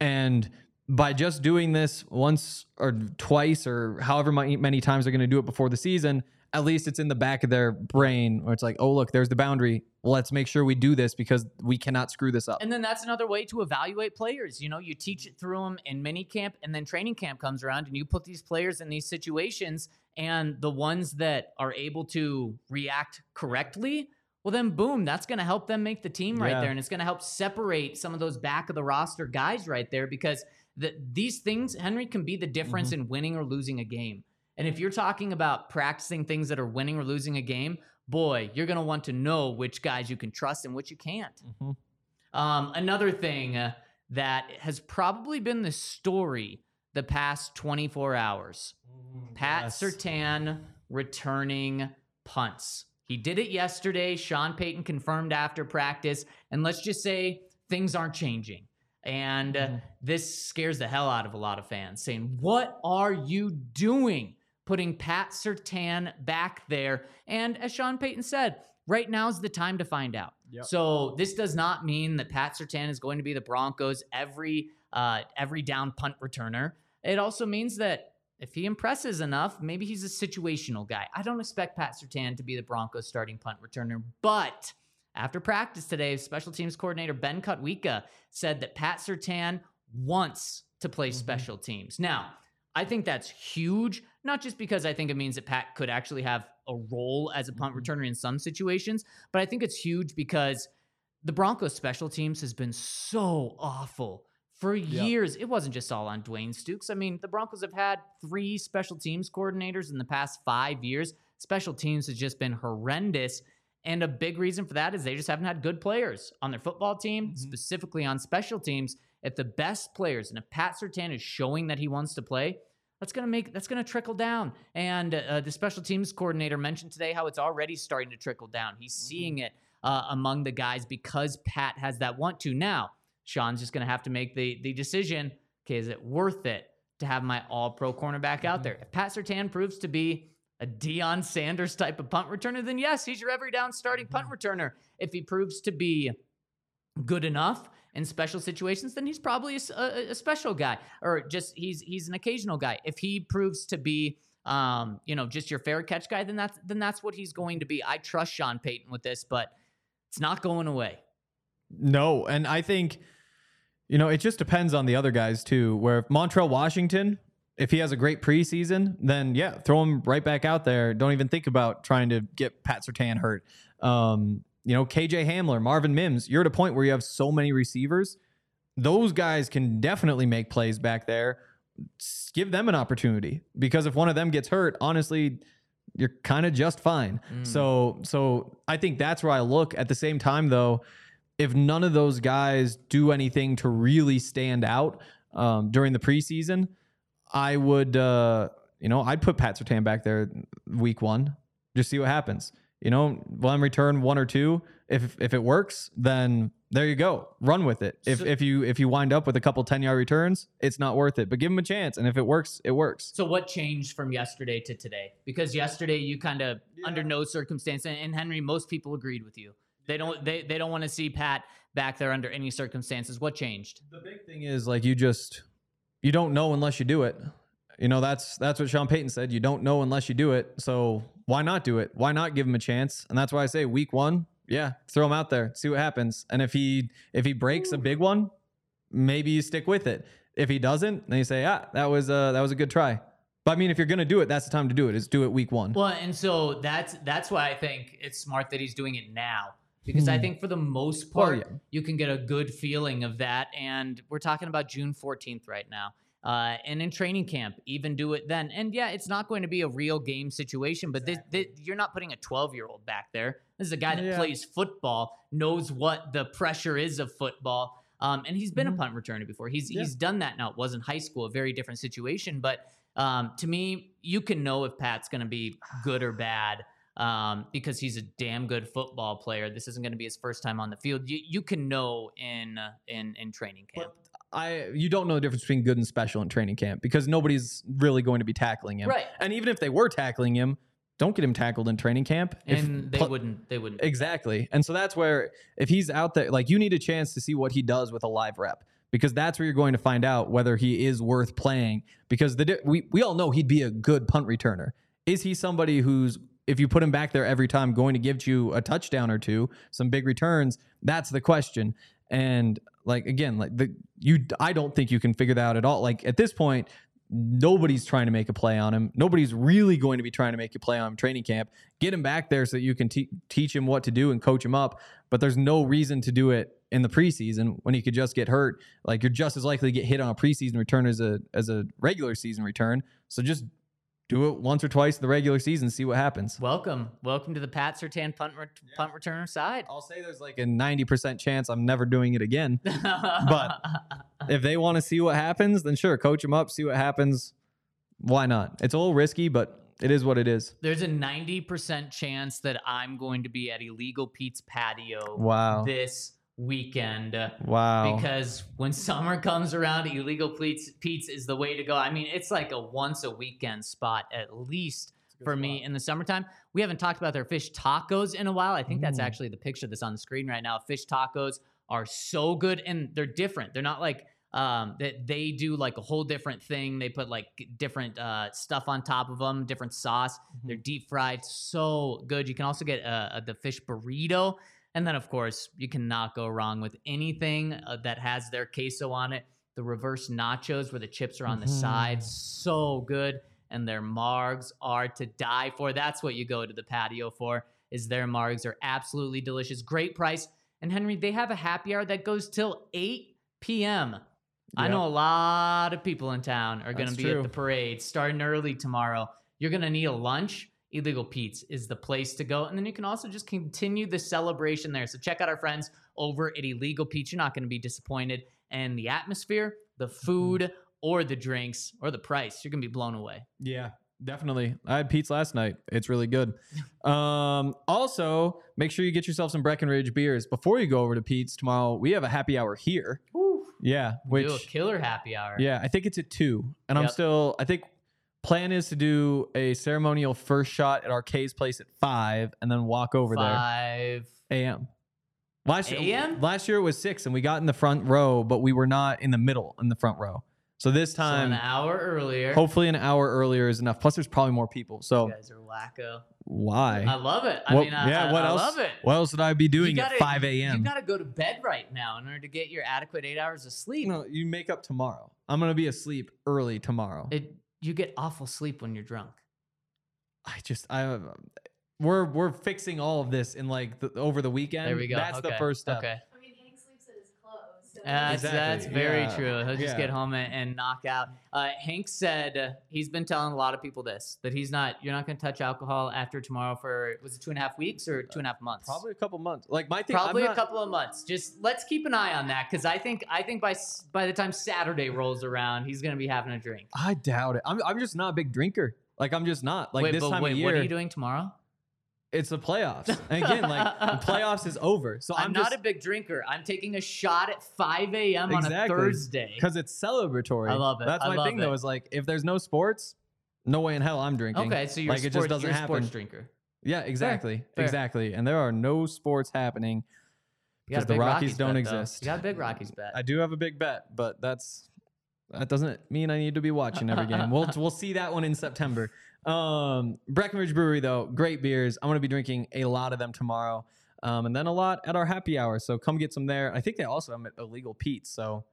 [SPEAKER 3] And by just doing this once or twice or however many, many times they're going to do it before the season, at least it's in the back of their brain where it's like, oh, look, there's the boundary. Let's make sure we do this because we cannot screw this up.
[SPEAKER 2] And then that's another way to evaluate players. You know, you teach it through them in mini camp, and then training camp comes around, and you put these players in these situations, and the ones that are able to react correctly, well, then boom, that's going to help them make the team right
[SPEAKER 3] Yeah.
[SPEAKER 2] there, and it's going to help separate some of those back of the roster guys right there because the, these things, Henry, can be the difference mm-hmm. in winning or losing a game. And if you're talking about practicing things that are winning or losing a game, boy, you're going to want to know which guys you can trust and which you can't.
[SPEAKER 3] Mhm.
[SPEAKER 2] Um, another thing uh, that has probably been the story the past 24 hours Pat
[SPEAKER 3] Yes.
[SPEAKER 2] Surtain returning punts. He did it yesterday. Sean Payton confirmed after practice. And let's just say things aren't changing. And uh,
[SPEAKER 3] Mhm.
[SPEAKER 2] this scares the hell out of a lot of fans saying, What are you doing? Putting Pat Surtain back there. And as Sean Payton said, right now is the time to find out.
[SPEAKER 3] Yep.
[SPEAKER 2] So this does not mean that Pat Surtain is going to be the Broncos every uh, every down punt returner. It also means that if he impresses enough, maybe he's a situational guy. I don't expect Pat Surtain to be the Broncos starting punt returner, but after practice today, special teams coordinator Ben Kotwica said that Pat Surtain wants to play special teams. Now, I think that's huge, not just because I think it means that Pat could actually have a role as a punt
[SPEAKER 3] Mhm.
[SPEAKER 2] returner in some situations, but I think it's huge because the Broncos special teams has been so awful for years. It wasn't just all on Dwayne Stukes. I mean, the Broncos have had three special teams coordinators in the past five years. Special teams has just been horrendous. And a big reason for that is they just haven't had good players on their football team,
[SPEAKER 3] Mhm.
[SPEAKER 2] specifically on special teams. If the best players and if Pat Surtain is showing that he wants to play, that's gonna make that's gonna trickle down. And uh, the special teams coordinator mentioned today how it's already starting to trickle down. He's seeing it uh, among the guys because Pat has that want to. Now, Sean's just gonna have to make the the decision. Okay, is it worth it to have my All Pro cornerback out
[SPEAKER 3] Mhm.
[SPEAKER 2] there? If Pat Surtain proves to be a Deion Sanders type of punt returner, then yes, he's your every down starting punt returner. If he proves to be good enough in special situations, then he's probably a special guy, or just he's he's an occasional guy. If he proves to be, um, you know, just your fair catch guy, then that's then that's what he's going to be. I trust Sean Payton with this, but it's not going away.
[SPEAKER 3] No, and I think you know it just depends on the other guys too. Where if Montrell Washington, if he has a great preseason, then yeah, throw him right back out there. Don't even think about trying to get Pat Surtain hurt. Um, you know, KJ Hamler, Marvin Mims, you're at a point where you have so many receivers. Those guys can definitely make plays back there. Give them an opportunity because if one of them gets hurt, honestly, you're kind of just fine.
[SPEAKER 2] Mm.
[SPEAKER 3] So so I think that's where I look. At the same time, though, if none of those guys do anything to really stand out um, during the preseason, I would uh, you know I'd put Pat Surtain back there week one, just see what happens. You know, let him return one or two. If if it works, then there you go. Run with it. If
[SPEAKER 2] So-
[SPEAKER 3] if you if you wind up with a couple 10 yard returns, it's not worth it. But give him a chance. And if it works, it works.
[SPEAKER 2] So what changed from yesterday to today? Because yesterday you kind of
[SPEAKER 3] Yeah.
[SPEAKER 2] under no circumstance, and, and Henry, most people agreed with you. They don't they they don't want to see Pat back there under any circumstances. What changed?
[SPEAKER 3] The big thing is like you just you don't know unless you do it. You know, that's that's what Sean Payton said. You don't know unless you do it. So why not do it? Why not give him a chance? And that's why I say week one, yeah, throw him out there, see what happens. And if he if he breaks a big one, maybe you stick with it. If he doesn't, then you say, ah, that was uh that was a good try. But I mean, if you're gonna do it, that's the time to do it. Is do it week one.
[SPEAKER 2] Well, and so that's that's why I think it's smart that he's doing it now. Because I
[SPEAKER 3] Hmm.
[SPEAKER 2] think for the most
[SPEAKER 3] Well,
[SPEAKER 2] part,
[SPEAKER 3] yeah.
[SPEAKER 2] you can get a good feeling of that. And we're talking about June 14th right now. Uh, and in training camp, even do it then. And yeah, it's not going to be a real game situation, but this, this, you're not putting a 12 year old back there. This is a guy that
[SPEAKER 3] Yeah.
[SPEAKER 2] plays football, knows what the pressure is of football. Um, and he's been
[SPEAKER 3] Mhm.
[SPEAKER 2] a punt returner before. He's
[SPEAKER 3] Yeah.
[SPEAKER 2] he's done that now. It wasn't high school, a very different situation. But um, to me, you can know if Pat's going to be good or bad um, because he's a damn good football player. This isn't going to be his first time on the field. You, you can know in uh, in in training camp.
[SPEAKER 3] I you don't know the difference between good and special in training camp because nobody's really going to be tackling him.
[SPEAKER 2] Right.
[SPEAKER 3] And even if they were tackling him, don't get him tackled in training camp. If
[SPEAKER 2] and they
[SPEAKER 3] pl-
[SPEAKER 2] wouldn't. They wouldn't.
[SPEAKER 3] Exactly. And so that's where if he's out there, like you need a chance to see what he does with a live rep because that's where you're going to find out whether he is worth playing. Because the we we all know he'd be a good punt returner. Is he somebody who's if you put him back there every time going to give you a touchdown or two, some big returns? That's the question. And like again, like the you I don't think you can figure that out at all. Like at this point, nobody's trying to make a play on him. Nobody's really going to be trying to make a play on him training camp. Get him back there so that you can te- teach him what to do and coach him up. But there's no reason to do it in the preseason when he could just get hurt. Like you're just as likely to get hit on a preseason return as a as a regular season return. So just do it once or twice in the regular season, see what happens.
[SPEAKER 2] Welcome, welcome to the Pat Surtain punt re- punt returner side.
[SPEAKER 3] I'll say there's like a 90% chance I'm never doing it again. But- if they want to see what happens, then sure, coach them up, see what happens. Why not? It's a little risky, but it is what it is.
[SPEAKER 2] there's a 90% chance that I'm going to be at Illegal Pete's patio
[SPEAKER 3] Wow.
[SPEAKER 2] this weekend. uh,
[SPEAKER 3] Wow.
[SPEAKER 2] Because when summer comes around, Illegal Pete's, Pete's is the way to go. I mean, it's like a once a weekend spot at least for me in the summertime. We haven't talked about their fish tacos in a while. I think that's
[SPEAKER 3] Mm.
[SPEAKER 2] actually the picture that's on the screen right now. Fish tacos are so good and they're different. They're not like um that they do like a whole different thing. They put like different uh stuff on top of them, different sauce.
[SPEAKER 3] Mm-hmm.
[SPEAKER 2] They're deep fried, so good. You can also get uh, uh, the fish burrito. And then, of course, you cannot go wrong with anything uh, that has their queso on it. The reverse nachos, where the chips are on the side, so good. And their margs are to die for. That's what you go to the patio for. Is their margs are absolutely delicious, great price. And Henry, they have a happy hour that goes till 8 p.m. I know a lot of people in town are going to be
[SPEAKER 3] true.
[SPEAKER 2] at the parade starting early tomorrow. You're going to need a lunch. Illegal Pete's is the place to go. And then you can also just continue the celebration there. So check out our friends over at Illegal Pete's. You're not going to be disappointed. And the atmosphere, the food, or the drinks, or the price, you're going to be blown away.
[SPEAKER 3] Yeah, definitely. I had Pete's last night. It's really good. Um, also, make sure you get yourself some Breckenridge beers before you go over to Pete's tomorrow. We have a happy hour here. Yeah, which
[SPEAKER 2] do a killer happy hour.
[SPEAKER 3] yeah, I think it's at two, and I'm still. I think plan is to do a ceremonial first shot at Arcade's place at five, and then walk over there.
[SPEAKER 2] Five.
[SPEAKER 3] A.M. Last year,
[SPEAKER 2] AM?
[SPEAKER 3] last year it was six, and we got in the front row, but we were not in the middle in the front row. So this
[SPEAKER 2] So
[SPEAKER 3] time,
[SPEAKER 2] an hour earlier.
[SPEAKER 3] hopefully, an hour earlier is enough. Plus, there's probably more people. So
[SPEAKER 2] You guys are wacko.
[SPEAKER 3] why?
[SPEAKER 2] I love it. I
[SPEAKER 3] What-
[SPEAKER 2] mean, I,
[SPEAKER 3] yeah.
[SPEAKER 2] I,
[SPEAKER 3] what
[SPEAKER 2] I
[SPEAKER 3] else?
[SPEAKER 2] love it.
[SPEAKER 3] What else would I be doing at
[SPEAKER 2] gotta-
[SPEAKER 3] five
[SPEAKER 2] You
[SPEAKER 3] a.m.?
[SPEAKER 2] got to go to bed right now in order to get your adequate eight hours of sleep.
[SPEAKER 3] No, you make up tomorrow. I'm gonna be asleep early tomorrow.
[SPEAKER 2] It you get awful sleep when you're drunk.
[SPEAKER 3] I just I um, we're we're fixing all of this in like the, over the weekend.
[SPEAKER 2] There we go.
[SPEAKER 3] That's the first step.
[SPEAKER 2] Okay.
[SPEAKER 5] I mean, Hank sleeps in his clothes. So
[SPEAKER 2] That's,
[SPEAKER 3] Exactly,
[SPEAKER 2] that's very
[SPEAKER 3] yeah,
[SPEAKER 2] true. He'll just
[SPEAKER 3] yeah.
[SPEAKER 2] get home and, and knock out. Uh, Hank said uh, he's been telling a lot of people this that he's not. You're not going to touch alcohol after tomorrow for was it two and a half weeks or two and a half months?
[SPEAKER 3] Probably a couple months. Like my thing.
[SPEAKER 2] Probably a couple of months. Just let's keep an eye on that because I think I think by by the time Saturday rolls around, he's going to be having a drink.
[SPEAKER 3] I doubt it. I'm I'm just not a big drinker. Like I'm just not. Like
[SPEAKER 2] wait,
[SPEAKER 3] this time
[SPEAKER 2] wait,
[SPEAKER 3] of year.
[SPEAKER 2] what are you doing tomorrow?
[SPEAKER 3] It's the playoffs. And again, like the playoffs is over. So
[SPEAKER 2] I'm,
[SPEAKER 3] I'm,
[SPEAKER 2] not
[SPEAKER 3] just
[SPEAKER 2] a big drinker. I'm taking a shot at 5 a.m. on a Thursday.
[SPEAKER 3] because it's celebratory.
[SPEAKER 2] I love it.
[SPEAKER 3] That's
[SPEAKER 2] I
[SPEAKER 3] my thing though. Is like if there's no sports, no way in hell I'm drinking.
[SPEAKER 2] Okay, so you're,
[SPEAKER 3] like
[SPEAKER 2] a
[SPEAKER 3] it just doesn't happen.
[SPEAKER 2] sports drinker.
[SPEAKER 3] Yeah, exactly,
[SPEAKER 2] Fair.
[SPEAKER 3] exactly. And there are no sports happening.
[SPEAKER 2] You got a
[SPEAKER 3] 'Cause the
[SPEAKER 2] big
[SPEAKER 3] Rockies don't
[SPEAKER 2] bet, though.
[SPEAKER 3] exist.
[SPEAKER 2] You got a big Rockies bet.
[SPEAKER 3] I do have a big bet, but that's that doesn't mean I need to be watching every game. We'll we'll see that one in September. Um, Breckenridge Brewery though, great beers. I'm gonna be drinking a lot of them tomorrow, um, and then a lot at our happy hour. So come get some there. I think they also have illegal Pete's, so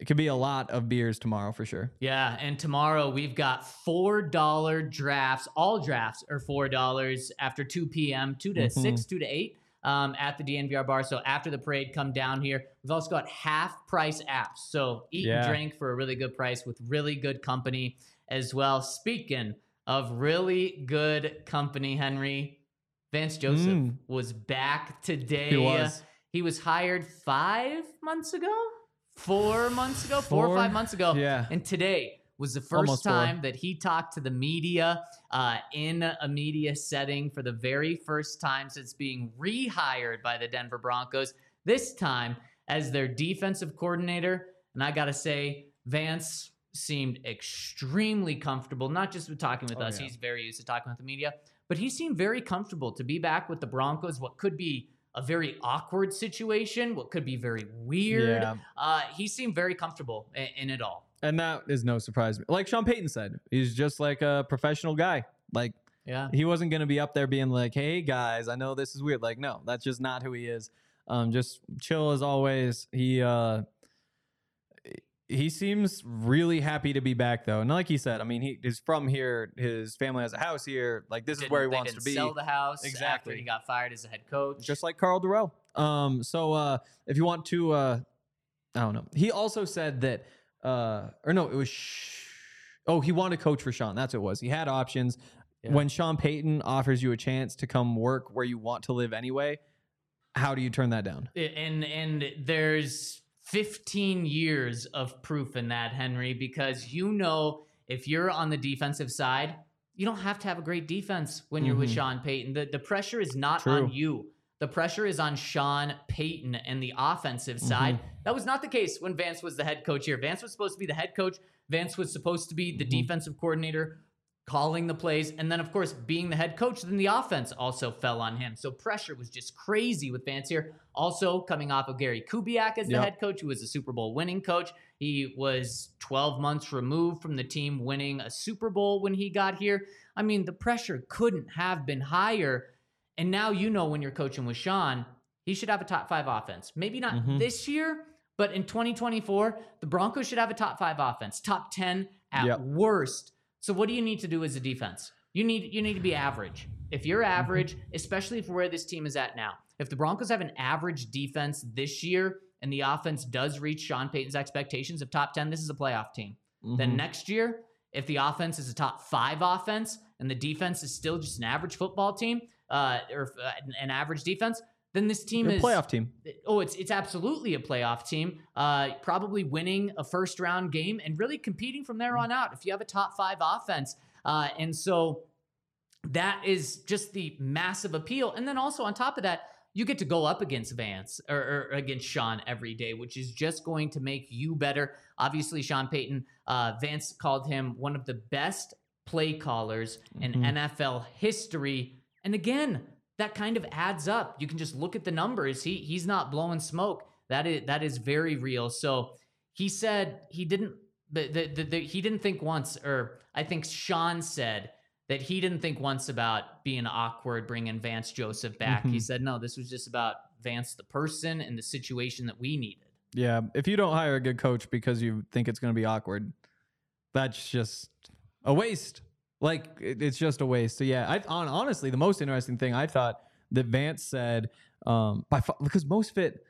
[SPEAKER 3] it could be a lot of beers tomorrow for sure.
[SPEAKER 2] Yeah, and tomorrow we've got four dollar drafts. All drafts are four dollars after two p.m. two to
[SPEAKER 3] Mhm.
[SPEAKER 2] six, two to eight. Um, at the DNVR bar. So after the parade, come down here. We've also got half price apps. So eat and drink for a really good price with really good company as well. Speaking of really good company, Henry, Vance Joseph
[SPEAKER 3] Mm.
[SPEAKER 2] was back today.
[SPEAKER 3] He was.
[SPEAKER 2] He was hired five months ago, four months ago, four, or five months ago.
[SPEAKER 3] Yeah.
[SPEAKER 2] And today was the first
[SPEAKER 3] Almost four.
[SPEAKER 2] time that he talked to the media uh, in a media setting for the very first time since being rehired by the Denver Broncos, this time as their defensive coordinator. And I got to say, Vance seemed extremely comfortable, not just with talking with
[SPEAKER 3] Oh,
[SPEAKER 2] us,
[SPEAKER 3] yeah.
[SPEAKER 2] he's very used to talking with the media, but he seemed very comfortable to be back with the Broncos, what could be a very awkward situation, what could be very weird.
[SPEAKER 3] Yeah.
[SPEAKER 2] Uh, he seemed very comfortable in, in it all.
[SPEAKER 3] And that is no surprise. Like Sean Payton said, he's just like a professional guy. Like
[SPEAKER 2] Yeah.
[SPEAKER 3] he wasn't going to be up there being like, "Hey guys, I know this is weird." Like, no, that's just not who he is. Um, just chill as always. He uh, he seems really happy to be back though. And like he said, I mean, he is from here. His family has a house here. Like this is where he wants to be.
[SPEAKER 2] Sell the house after
[SPEAKER 3] Exactly.
[SPEAKER 2] he got fired as a head coach.
[SPEAKER 3] just like Carl Durrell. Um, so uh, if you want to, uh, I don't know. He also said that, uh, or no, it was. Sh- oh, he wanted to coach for Sean. That's what it was. He had options.
[SPEAKER 2] Yeah.
[SPEAKER 3] When Sean Payton offers you a chance to come work where you want to live anyway, how do you turn that down?
[SPEAKER 2] and and there's 15 years of proof in that henry because you know if you're on the defensive side you don't have to have a great defense when you're with
[SPEAKER 3] Mhm.
[SPEAKER 2] sean payton the, the pressure is not
[SPEAKER 3] True.
[SPEAKER 2] on you the pressure is on sean payton and the offensive side
[SPEAKER 3] Mm-hmm.
[SPEAKER 2] that was not the case when vance was the head coach here vance was supposed to be the head coach vance was supposed to be the
[SPEAKER 3] Mhm.
[SPEAKER 2] defensive coordinator calling the plays, and then of course being the head coach, then the offense also fell on him. So pressure was just crazy with Vance here. Also coming off of Gary Kubiak as the
[SPEAKER 3] Yep.
[SPEAKER 2] head coach, who was a Super Bowl winning coach. He was 12 months removed from the team winning a Super Bowl when he got here. I mean, the pressure couldn't have been higher. And now you know when you're coaching with Sean, he should have a top five offense. Maybe not
[SPEAKER 3] Mhm.
[SPEAKER 2] this year, but in 2024, the Broncos should have a top five offense, top 10 at
[SPEAKER 3] Yep.
[SPEAKER 2] worst. So what do you need to do as a defense? You need you need to be average. If you're
[SPEAKER 3] Mm-hmm.
[SPEAKER 2] average, especially for where this team is at now, if the Broncos have an average defense this year and the offense does reach Sean Payton's expectations of top 10, this is a playoff team. Then
[SPEAKER 3] Mhm.
[SPEAKER 2] next year, if the offense is a top five offense and the defense is still just an average football team uh, or uh, an average defense, then this team
[SPEAKER 3] a
[SPEAKER 2] is
[SPEAKER 3] playoff team.
[SPEAKER 2] Oh, it's it's absolutely a playoff team. Uh, probably winning a first round game and really competing from there on out. If you have a top five offense, uh, and so that is just the massive appeal. And then also on top of that, you get to go up against Vance or, or against Sean every day, which is just going to make you better. Obviously, Sean Payton, uh, Vance called him one of the best play callers in
[SPEAKER 3] Mhm.
[SPEAKER 2] NFL history. And again, that kind of adds up. You can just look at the numbers. He he's not blowing smoke. That is that is very real. So he said he didn't the, the, the, the he didn't think once, or I think Sean said that he didn't think once about being awkward bringing Vance Joseph back. He
[SPEAKER 3] Mhm.
[SPEAKER 2] said no, this was just about Vance the person and the situation that we needed.
[SPEAKER 3] Yeah, if you don't hire a good coach because you think it's going to be awkward, that's just a waste. Like it- it's just a waste. So yeah, I on honestly the most interesting thing I thought that Vance said um by because most fit,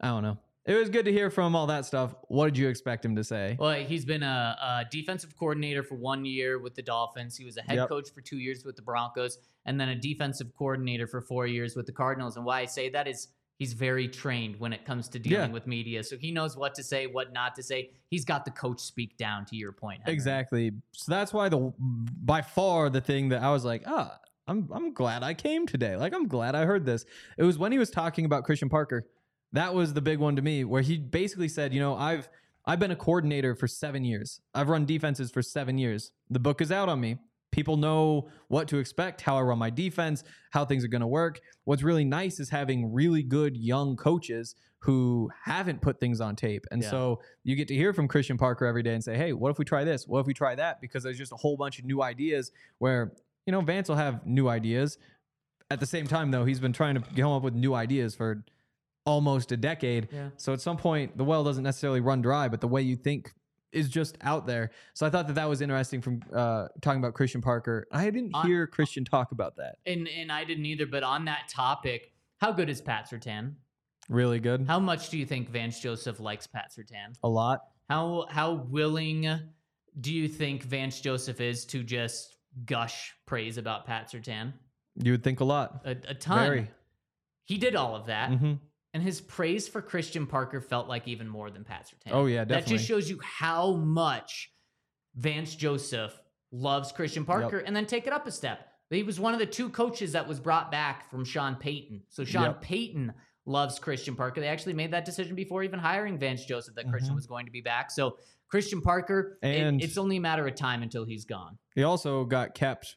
[SPEAKER 3] I don't know. It was good to hear from all that stuff. What did you expect him to say?
[SPEAKER 2] Well, he's been a, a defensive coordinator for one year with the Dolphins. He was a head
[SPEAKER 3] Yep.
[SPEAKER 2] coach for two years with the Broncos, and then a defensive coordinator for four years with the Cardinals. And why I say that is he's very trained when it comes to dealing
[SPEAKER 3] Yeah.
[SPEAKER 2] with media, so he knows what to say, what not to say. He's got the coach speak down. To your point, Henry.
[SPEAKER 3] Exactly. So that's why the by far the thing that I was like, ah, I'm I'm glad I came today. Like I'm glad I heard this. It was when he was talking about Christian Parker. That was the big one to me, where he basically said, you know, I've I've been a coordinator for seven years. I've run defenses for seven years. The book is out on me. People know what to expect, how I run my defense, how things are going to work. What's really nice is having really good young coaches who haven't put things on tape. And
[SPEAKER 2] Yeah.
[SPEAKER 3] so you get to hear from Christian Parker every day and say, hey, what if we try this? What if we try that? Because there's just a whole bunch of new ideas where, you know, Vance will have new ideas. At the same time, though, he's been trying to come up with new ideas for almost a decade.
[SPEAKER 2] Yeah.
[SPEAKER 3] So at some point, the well doesn't necessarily run dry, but the way you think is just out there. So I thought that that was interesting from uh, talking about Christian Parker. I didn't
[SPEAKER 2] On-
[SPEAKER 3] hear Christian talk about that.
[SPEAKER 2] And and I didn't either. But on that topic, how good is Pat Surtain?
[SPEAKER 3] Really good.
[SPEAKER 2] How much do you think Vance Joseph likes Pat Surtain?
[SPEAKER 3] a lot.
[SPEAKER 2] How how willing do you think Vance Joseph is to just gush praise about Pat Surtain?
[SPEAKER 3] You would think a lot.
[SPEAKER 2] A, a ton.
[SPEAKER 3] Very.
[SPEAKER 2] He did all of that,
[SPEAKER 3] hmm
[SPEAKER 2] and his praise for Christian Parker felt like even more than Pat Surtain.
[SPEAKER 3] Oh yeah, definitely.
[SPEAKER 2] that just shows you how much Vance Joseph loves Christian Parker, and then take it up a step. He was one of the two coaches that was brought back from Sean Payton. So Sean
[SPEAKER 3] Yep.
[SPEAKER 2] Payton loves Christian Parker. They actually made that decision before even hiring Vance Joseph that Christian
[SPEAKER 3] Mhm.
[SPEAKER 2] was going to be back. So Christian Parker, it-
[SPEAKER 3] And-
[SPEAKER 2] it's only a matter of time until he's gone.
[SPEAKER 3] he also got kept.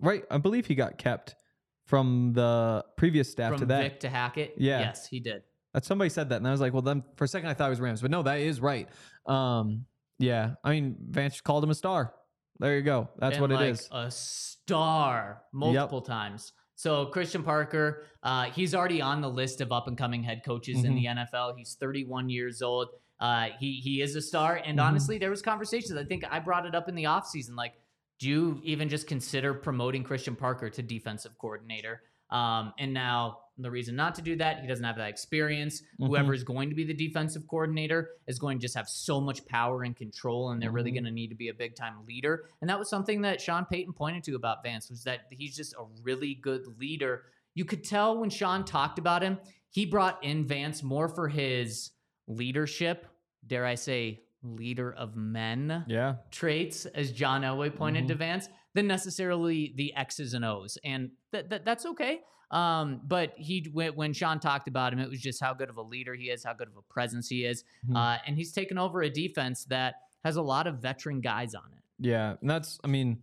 [SPEAKER 3] Right, I believe he got kept from the previous staff
[SPEAKER 2] From
[SPEAKER 3] to that.
[SPEAKER 2] Vic to Hackett,
[SPEAKER 3] Yeah.
[SPEAKER 2] yes, he did.
[SPEAKER 3] That somebody said that, and I was like, well, then for a second I thought it was Rams, but no, that is right. Um, yeah, I mean, Vance called him a star. There you go. That's
[SPEAKER 2] and
[SPEAKER 3] what it
[SPEAKER 2] like
[SPEAKER 3] is.
[SPEAKER 2] A star multiple times. So Christian Parker, uh, he's already on the list of up and coming head coaches in
[SPEAKER 3] Mhm.
[SPEAKER 2] the NFL. He's 31 years old. Uh, he he is a star. And
[SPEAKER 3] Mhm.
[SPEAKER 2] honestly, there was conversations. I think I brought it up in the offseason. Like, do you even just consider promoting Christian Parker to defensive coordinator? Um, and now the reason not to do that, he doesn't have that experience.
[SPEAKER 3] Mhm.
[SPEAKER 2] Whoever is going to be the defensive coordinator is going to just have so much power and control, and they're really
[SPEAKER 3] Mhm.
[SPEAKER 2] going to need to be a big time leader. And that was something that Sean Payton pointed to about Vance was that he's just a really good leader. You could tell when Sean talked about him, he brought in Vance more for his leadership, dare I say, leader of men
[SPEAKER 3] Yeah.
[SPEAKER 2] traits, as John Elway pointed to
[SPEAKER 3] Mhm.
[SPEAKER 2] Vance, than necessarily the X's and O's, and that that that's okay. Um, but he when, when Sean talked about him, it was just how good of a leader he is, how good of a presence he is,
[SPEAKER 3] Mhm.
[SPEAKER 2] uh, and he's taken over a defense that has a lot of veteran guys on it.
[SPEAKER 3] Yeah, and that's. I mean,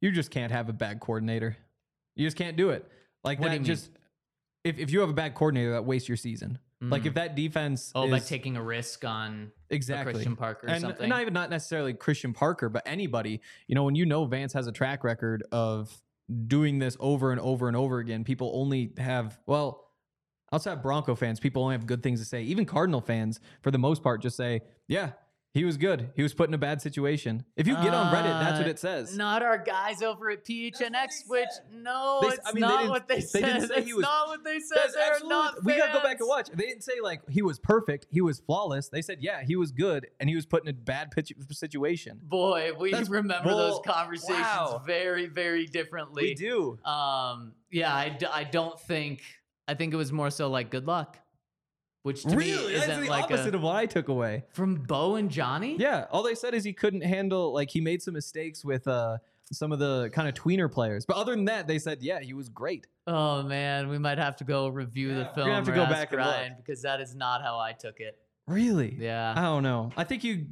[SPEAKER 3] you just can't have a bad coordinator. You just can't do it. Like
[SPEAKER 2] What
[SPEAKER 3] that. just if if you have a bad coordinator, that wastes your season. Like
[SPEAKER 2] Mm.
[SPEAKER 3] if that defense.
[SPEAKER 2] oh,
[SPEAKER 3] is,
[SPEAKER 2] taking a risk on
[SPEAKER 3] exactly
[SPEAKER 2] Christian Parker or
[SPEAKER 3] and
[SPEAKER 2] something.
[SPEAKER 3] not even not necessarily Christian Parker, but anybody. You know, when you know Vance has a track record of doing this over and over and over again, people only have well, outside Bronco fans, people only have good things to say. Even Cardinal fans, for the most part, just say, "Yeah, he was good. He was put in a bad situation." If you get on Reddit, that's what
[SPEAKER 2] Uh,
[SPEAKER 3] it says.
[SPEAKER 2] Not our guys over at PHNX, which no,
[SPEAKER 3] They-
[SPEAKER 2] it's
[SPEAKER 3] I mean, they
[SPEAKER 2] not
[SPEAKER 3] didn't-
[SPEAKER 2] what they
[SPEAKER 3] they
[SPEAKER 2] said.
[SPEAKER 3] didn't say he
[SPEAKER 2] it's
[SPEAKER 3] was-
[SPEAKER 2] not what they said.
[SPEAKER 3] That's
[SPEAKER 2] They're
[SPEAKER 3] absolute-
[SPEAKER 2] not
[SPEAKER 3] we gotta go back and watch. They didn't say like he was perfect, he was flawless. They said, yeah, he was good, and he was put in a bad pitch situation.
[SPEAKER 2] Boy, we
[SPEAKER 3] That's-
[SPEAKER 2] remember those
[SPEAKER 3] well,
[SPEAKER 2] conversations
[SPEAKER 3] wow.
[SPEAKER 2] very, very differently.
[SPEAKER 3] We do.
[SPEAKER 2] Um, yeah, I, d- I don't think. I think it was more so like good luck, which to
[SPEAKER 3] Really,
[SPEAKER 2] me
[SPEAKER 3] that's
[SPEAKER 2] isn't
[SPEAKER 3] the
[SPEAKER 2] like
[SPEAKER 3] opposite
[SPEAKER 2] a,
[SPEAKER 3] of what I took away.
[SPEAKER 2] from Bo and Johnny.
[SPEAKER 3] Yeah, all they said is he couldn't handle like he made some mistakes with uh some of the kind of tweener players, but other than that, they said yeah, he was great.
[SPEAKER 2] Oh man, we might have to go review
[SPEAKER 3] Yeah,
[SPEAKER 2] the film.
[SPEAKER 3] gonna have to go back and look.
[SPEAKER 2] Ryan because that is not how I took it.
[SPEAKER 3] Really?
[SPEAKER 2] Yeah.
[SPEAKER 3] I don't know. I think you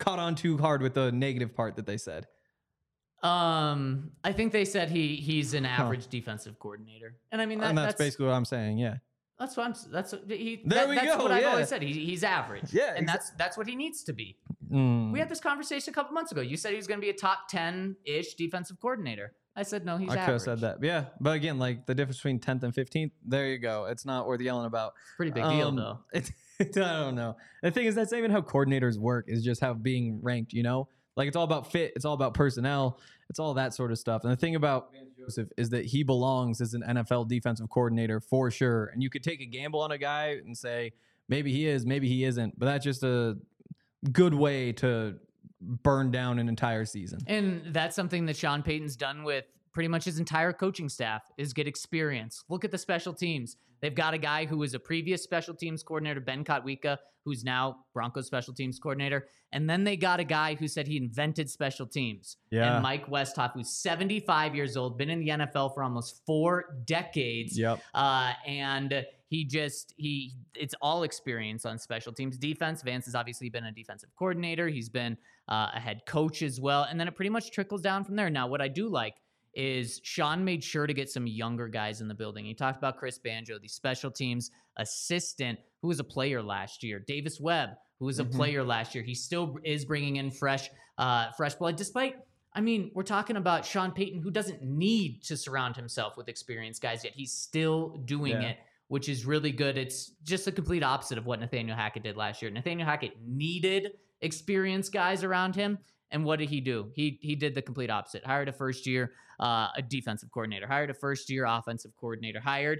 [SPEAKER 3] caught on too hard with the negative part that they said.
[SPEAKER 2] Um, I think they said he he's an average defensive coordinator, and I mean that,
[SPEAKER 3] and that's,
[SPEAKER 2] that's
[SPEAKER 3] basically what I'm saying. Yeah.
[SPEAKER 2] That's what I'm s- that's what he
[SPEAKER 3] There
[SPEAKER 2] that-
[SPEAKER 3] we
[SPEAKER 2] that's
[SPEAKER 3] go,
[SPEAKER 2] what I've
[SPEAKER 3] yeah.
[SPEAKER 2] always said. He, he's average.
[SPEAKER 3] Yeah,
[SPEAKER 2] and
[SPEAKER 3] exa-
[SPEAKER 2] that's that's what he needs to be.
[SPEAKER 3] Mm.
[SPEAKER 2] We had this conversation a couple months ago. You said he was going to be a top ten ish defensive coordinator. I said no, he's
[SPEAKER 3] I could have said that. Yeah. But again, like the difference between 10th and 15th, there you go. It's not worth yelling about.
[SPEAKER 2] Pretty big deal
[SPEAKER 3] Um,
[SPEAKER 2] though.
[SPEAKER 3] It's, I don't know. The thing is, that's even how coordinators work, is just how being ranked, you know? Like it's all about fit, it's all about personnel, it's all that sort of stuff. And the thing about Joseph is that he belongs as an NFL defensive coordinator for sure. And you could take a gamble on a guy and say, maybe he is, maybe he isn't. But that's just a good way to burn down an entire season.
[SPEAKER 2] And that's something that Sean Payton's done with pretty much his entire coaching staff is get experience. Look at the special teams. They've got a guy who was a previous special teams coordinator, Ben Kotwica, who's now Broncos special teams coordinator. And then they got a guy who said he invented special teams.
[SPEAKER 3] Yeah.
[SPEAKER 2] And Mike Westhoff, who's 75 years old, been in the NFL for almost four decades.
[SPEAKER 3] Yep.
[SPEAKER 2] Uh, and he just he it's all experience on special teams defense. Vance has obviously been a defensive coordinator. He's been uh, a head coach as well, and then it pretty much trickles down from there. Now, what I do like is Sean made sure to get some younger guys in the building. He talked about Chris Banjo, the special teams assistant, who was a player last year. Davis Webb, who was a
[SPEAKER 3] Mhm.
[SPEAKER 2] player last year. He still is bringing in fresh, uh, fresh blood, despite. I mean, we're talking about Sean Payton, who doesn't need to surround himself with experienced guys yet. He's still doing
[SPEAKER 3] Yeah.
[SPEAKER 2] it, which is really good. It's just a complete opposite of what Nathaniel Hackett did last year. Nathaniel Hackett needed experienced guys around him. And what did he do? He he did the complete opposite. Hired a first year uh, a defensive coordinator, hired a first year offensive coordinator, hired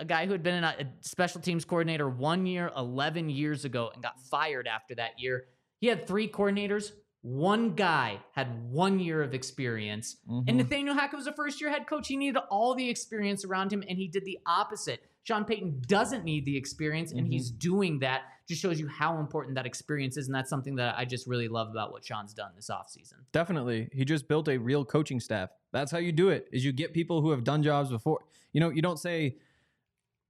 [SPEAKER 2] a guy who had been a, special teams coordinator one year, 11 years ago, and got fired after that year. He had three coordinators. One guy had one year of experience. And
[SPEAKER 3] Mhm.
[SPEAKER 2] Nathaniel Hackett was a first year head coach. He needed all the experience around him, and he did the opposite. Sean Payton doesn't need the experience, and
[SPEAKER 3] Mhm.
[SPEAKER 2] he's doing that. Just shows you how important that experience is. And that's something that I just really love about what Sean's done this offseason.
[SPEAKER 3] Definitely. He just built a real coaching staff. That's how you do it. Is you get people who have done jobs before. You know, you don't say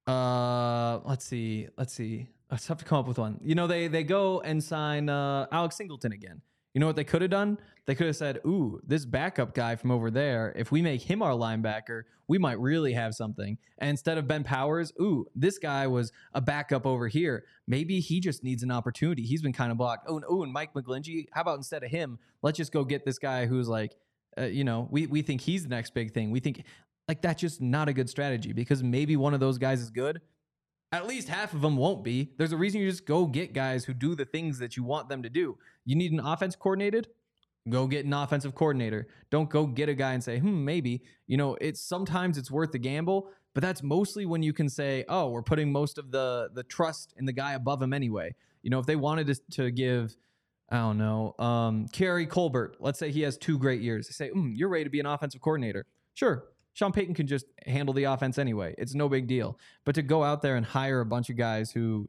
[SPEAKER 3] uh let's see, let's see. Let's have to come up with one. You know, they they go and sign uh Alex Singleton again. You know what they could have done? They could have said, "Ooh, this backup guy from over there, if we make him our linebacker, we might really have something." And instead of Ben Powers, "Ooh, this guy was a backup over here. Maybe he just needs an opportunity. He's been kind of blocked." Oh, and, and Mike McGlinchey, how about instead of him, let's just go get this guy who's like, uh, you know, we we think he's the next big thing. We think like that's just not a good strategy because maybe one of those guys is good. At least half of them won't be. There's a reason you just go get guys who do the things that you want them to do. You need an offense coordinated? Go get an offensive coordinator. Don't go get a guy and say, hmm, maybe. You know, it's sometimes it's worth the gamble, but that's mostly when you can say, oh, we're putting most of the the trust in the guy above him anyway. You know, if they wanted to, to give, I don't know, um, Keary Colbert, let's say he has two great years. They say, mm, you're ready to be an offensive coordinator. Sure. Sean Payton can just handle the offense anyway. It's no big deal. But to go out there and hire a bunch of guys who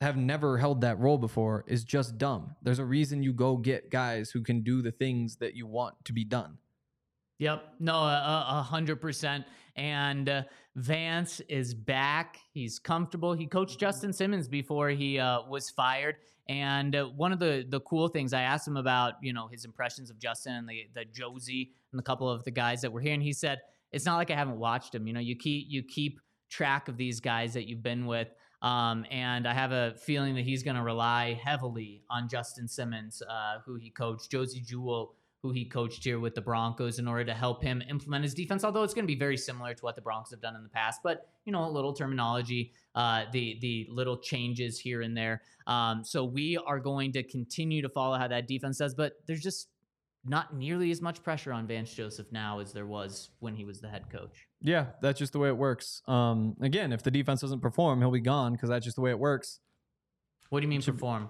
[SPEAKER 3] have never held that role before is just dumb. There's a reason you go get guys who can do the things that you want to be done.
[SPEAKER 2] Yep. No, a hundred percent. And uh, Vance is back. He's comfortable. He coached Justin Simmons before he uh, was fired. And uh, one of the the cool things I asked him about, you know, his impressions of Justin and the the Josey and a couple of the guys that were here, and he said it's not like I haven't watched him. You know, you keep you keep track of these guys that you've been with. Um, and I have a feeling that he's going to rely heavily on Justin Simmons, uh, who he coached, Josey Jewell, who he coached here with the Broncos, in order to help him implement his defense. Although it's going to be very similar to what the Broncos have done in the past, but you know, a little terminology, uh, the the little changes here and there. Um, so we are going to continue to follow how that defense does, but there's just not nearly as much pressure on Vance Joseph now as there was when he was the head coach.
[SPEAKER 3] Yeah, that's just the way it works. Um, again, if the defense doesn't perform, he'll be gone because that's just the way it works.
[SPEAKER 2] What do you mean
[SPEAKER 3] Should-
[SPEAKER 2] perform?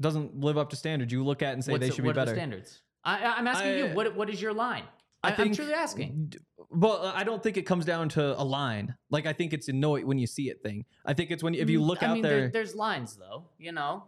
[SPEAKER 3] Doesn't live up to standards. You look at it and say
[SPEAKER 2] What's
[SPEAKER 3] they
[SPEAKER 2] the-
[SPEAKER 3] should
[SPEAKER 2] what
[SPEAKER 3] be better.
[SPEAKER 2] standards? I, I'm asking
[SPEAKER 3] I-
[SPEAKER 2] you. What what is your line? I, I'm truly asking.
[SPEAKER 3] Well, I don't think it comes down to a line. Like I think it's a know it when you see it thing. I think it's when if you
[SPEAKER 2] Mm,
[SPEAKER 3] look
[SPEAKER 2] I
[SPEAKER 3] out
[SPEAKER 2] mean,
[SPEAKER 3] there.
[SPEAKER 2] there's lines though. You know.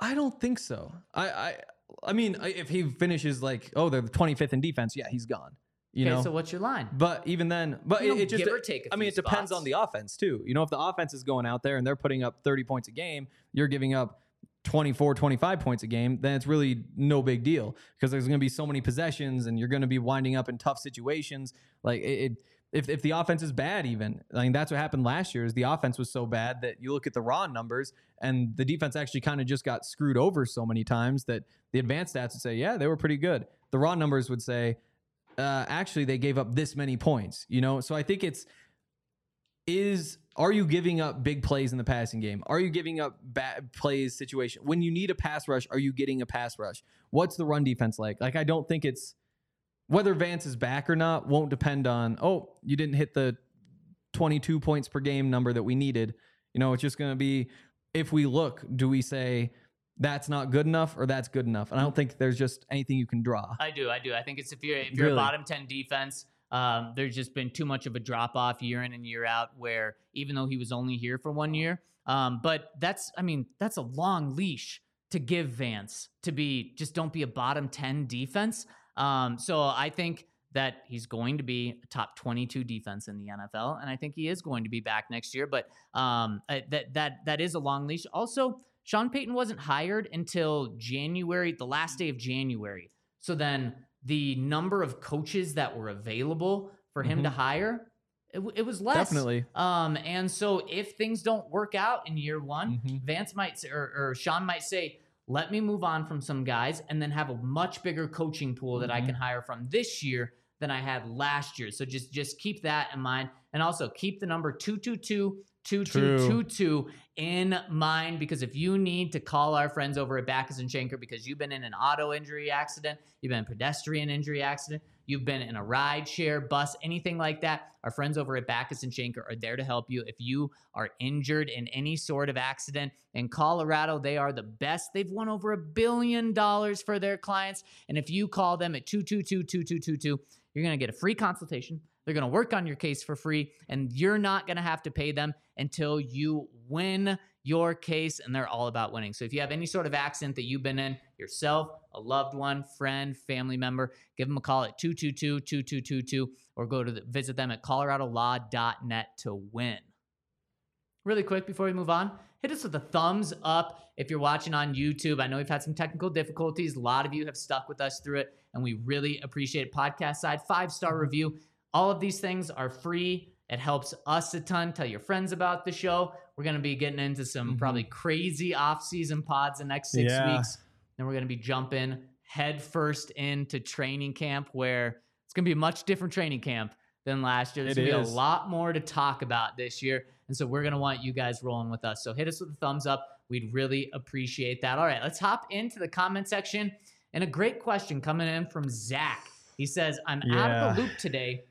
[SPEAKER 3] I don't think so. I I I mean, if he finishes like oh they're the 25th in defense, yeah, he's gone. You
[SPEAKER 2] okay,
[SPEAKER 3] know.
[SPEAKER 2] so what's your line?
[SPEAKER 3] but even then, but it, it just
[SPEAKER 2] give or take
[SPEAKER 3] I mean, it depends on the offense too. You know, if the offense is going out there and they're putting up 30 points a game, you're giving up 24, 25 points a game, then it's really no big deal because there's going to be so many possessions and you're going to be winding up in tough situations. Like it, it if, if the offense is bad, even I mean that's what happened last year. Is the offense was so bad that you look at the raw numbers and the defense actually kind of just got screwed over so many times that the advanced stats would say, yeah, they were pretty good. The raw numbers would say, uh, actually they gave up this many points. You know, so I think it's is are you giving up big plays in the passing game? Are you giving up bad plays situation? When you need a pass rush, are you getting a pass rush? What's the run defense like? Like I don't think it's whether Vance is back or not won't depend on, oh, you didn't hit the 22 points per game number that we needed. You know, it's just going to be if we look, do we say that's not good enough or that's good enough. And I don't think there's just anything you can draw.
[SPEAKER 2] I do. I do. I think it's if you're if you're
[SPEAKER 3] Really?
[SPEAKER 2] a bottom ten defense, um, there's just been too much of a drop off year in and year out. Where even though he was only here for one year, um, but that's I mean that's a long leash to give Vance to be just don't be a bottom ten defense. Um, so I think that he's going to be a top 22 defense in the NFL, and I think he is going to be back next year. But um, that that that is a long leash. Also, Sean Payton wasn't hired until January, the last day of January. So then the number of coaches that were available for him to hire, it, it was less.
[SPEAKER 3] Definitely.
[SPEAKER 2] Um, and so if things don't work out in year one,
[SPEAKER 3] Mhm.
[SPEAKER 2] Vance might say, or, or Sean might say, let me move on from some guys and then have a much bigger coaching pool that I
[SPEAKER 3] Mhm.
[SPEAKER 2] can hire from this year than I had last year. So just just keep that in mind. And also keep the number 222 2222 in mind because if you need to call our friends over at Backus and Shanker because you've been in an auto injury accident, you've been in a pedestrian injury accident, you've been in a ride share, bus, anything like that, our friends over at Backus and Shanker are there to help you. If you are injured in any sort of accident in Colorado, they are the best. They've won over a billion dollars for their clients. And if you call them at 222 2222, you're going to get a free consultation. They're going to work on your case for free, and you're not going to have to pay them until you win your case. And they're all about winning. So if you have any sort of accident that you've been in yourself, a loved one, friend, family member, give them a call at 222 2222 or go to the, visit them at coloradolaw.net to win. Really quick before we move on, hit us with a thumbs up if you're watching on YouTube. I know we've had some technical difficulties. A lot of you have stuck with us through it, and we really appreciate it. Podcast side, five star review. All of these things are free. It helps us a ton. Tell your friends about the show. We're going to be getting into some
[SPEAKER 3] Mhm.
[SPEAKER 2] probably crazy off season pods the next six
[SPEAKER 3] Yeah.
[SPEAKER 2] weeks. Then we're going to be jumping head first into training camp where it's going to be a much different training camp than last year. There's going to be a lot more to talk about this year. And so we're going to want you guys rolling with us. So hit us with a thumbs up. We'd really appreciate that. All right, let's hop into the comment section. And a great question coming in from Zach. He says, I'm out of the loop today,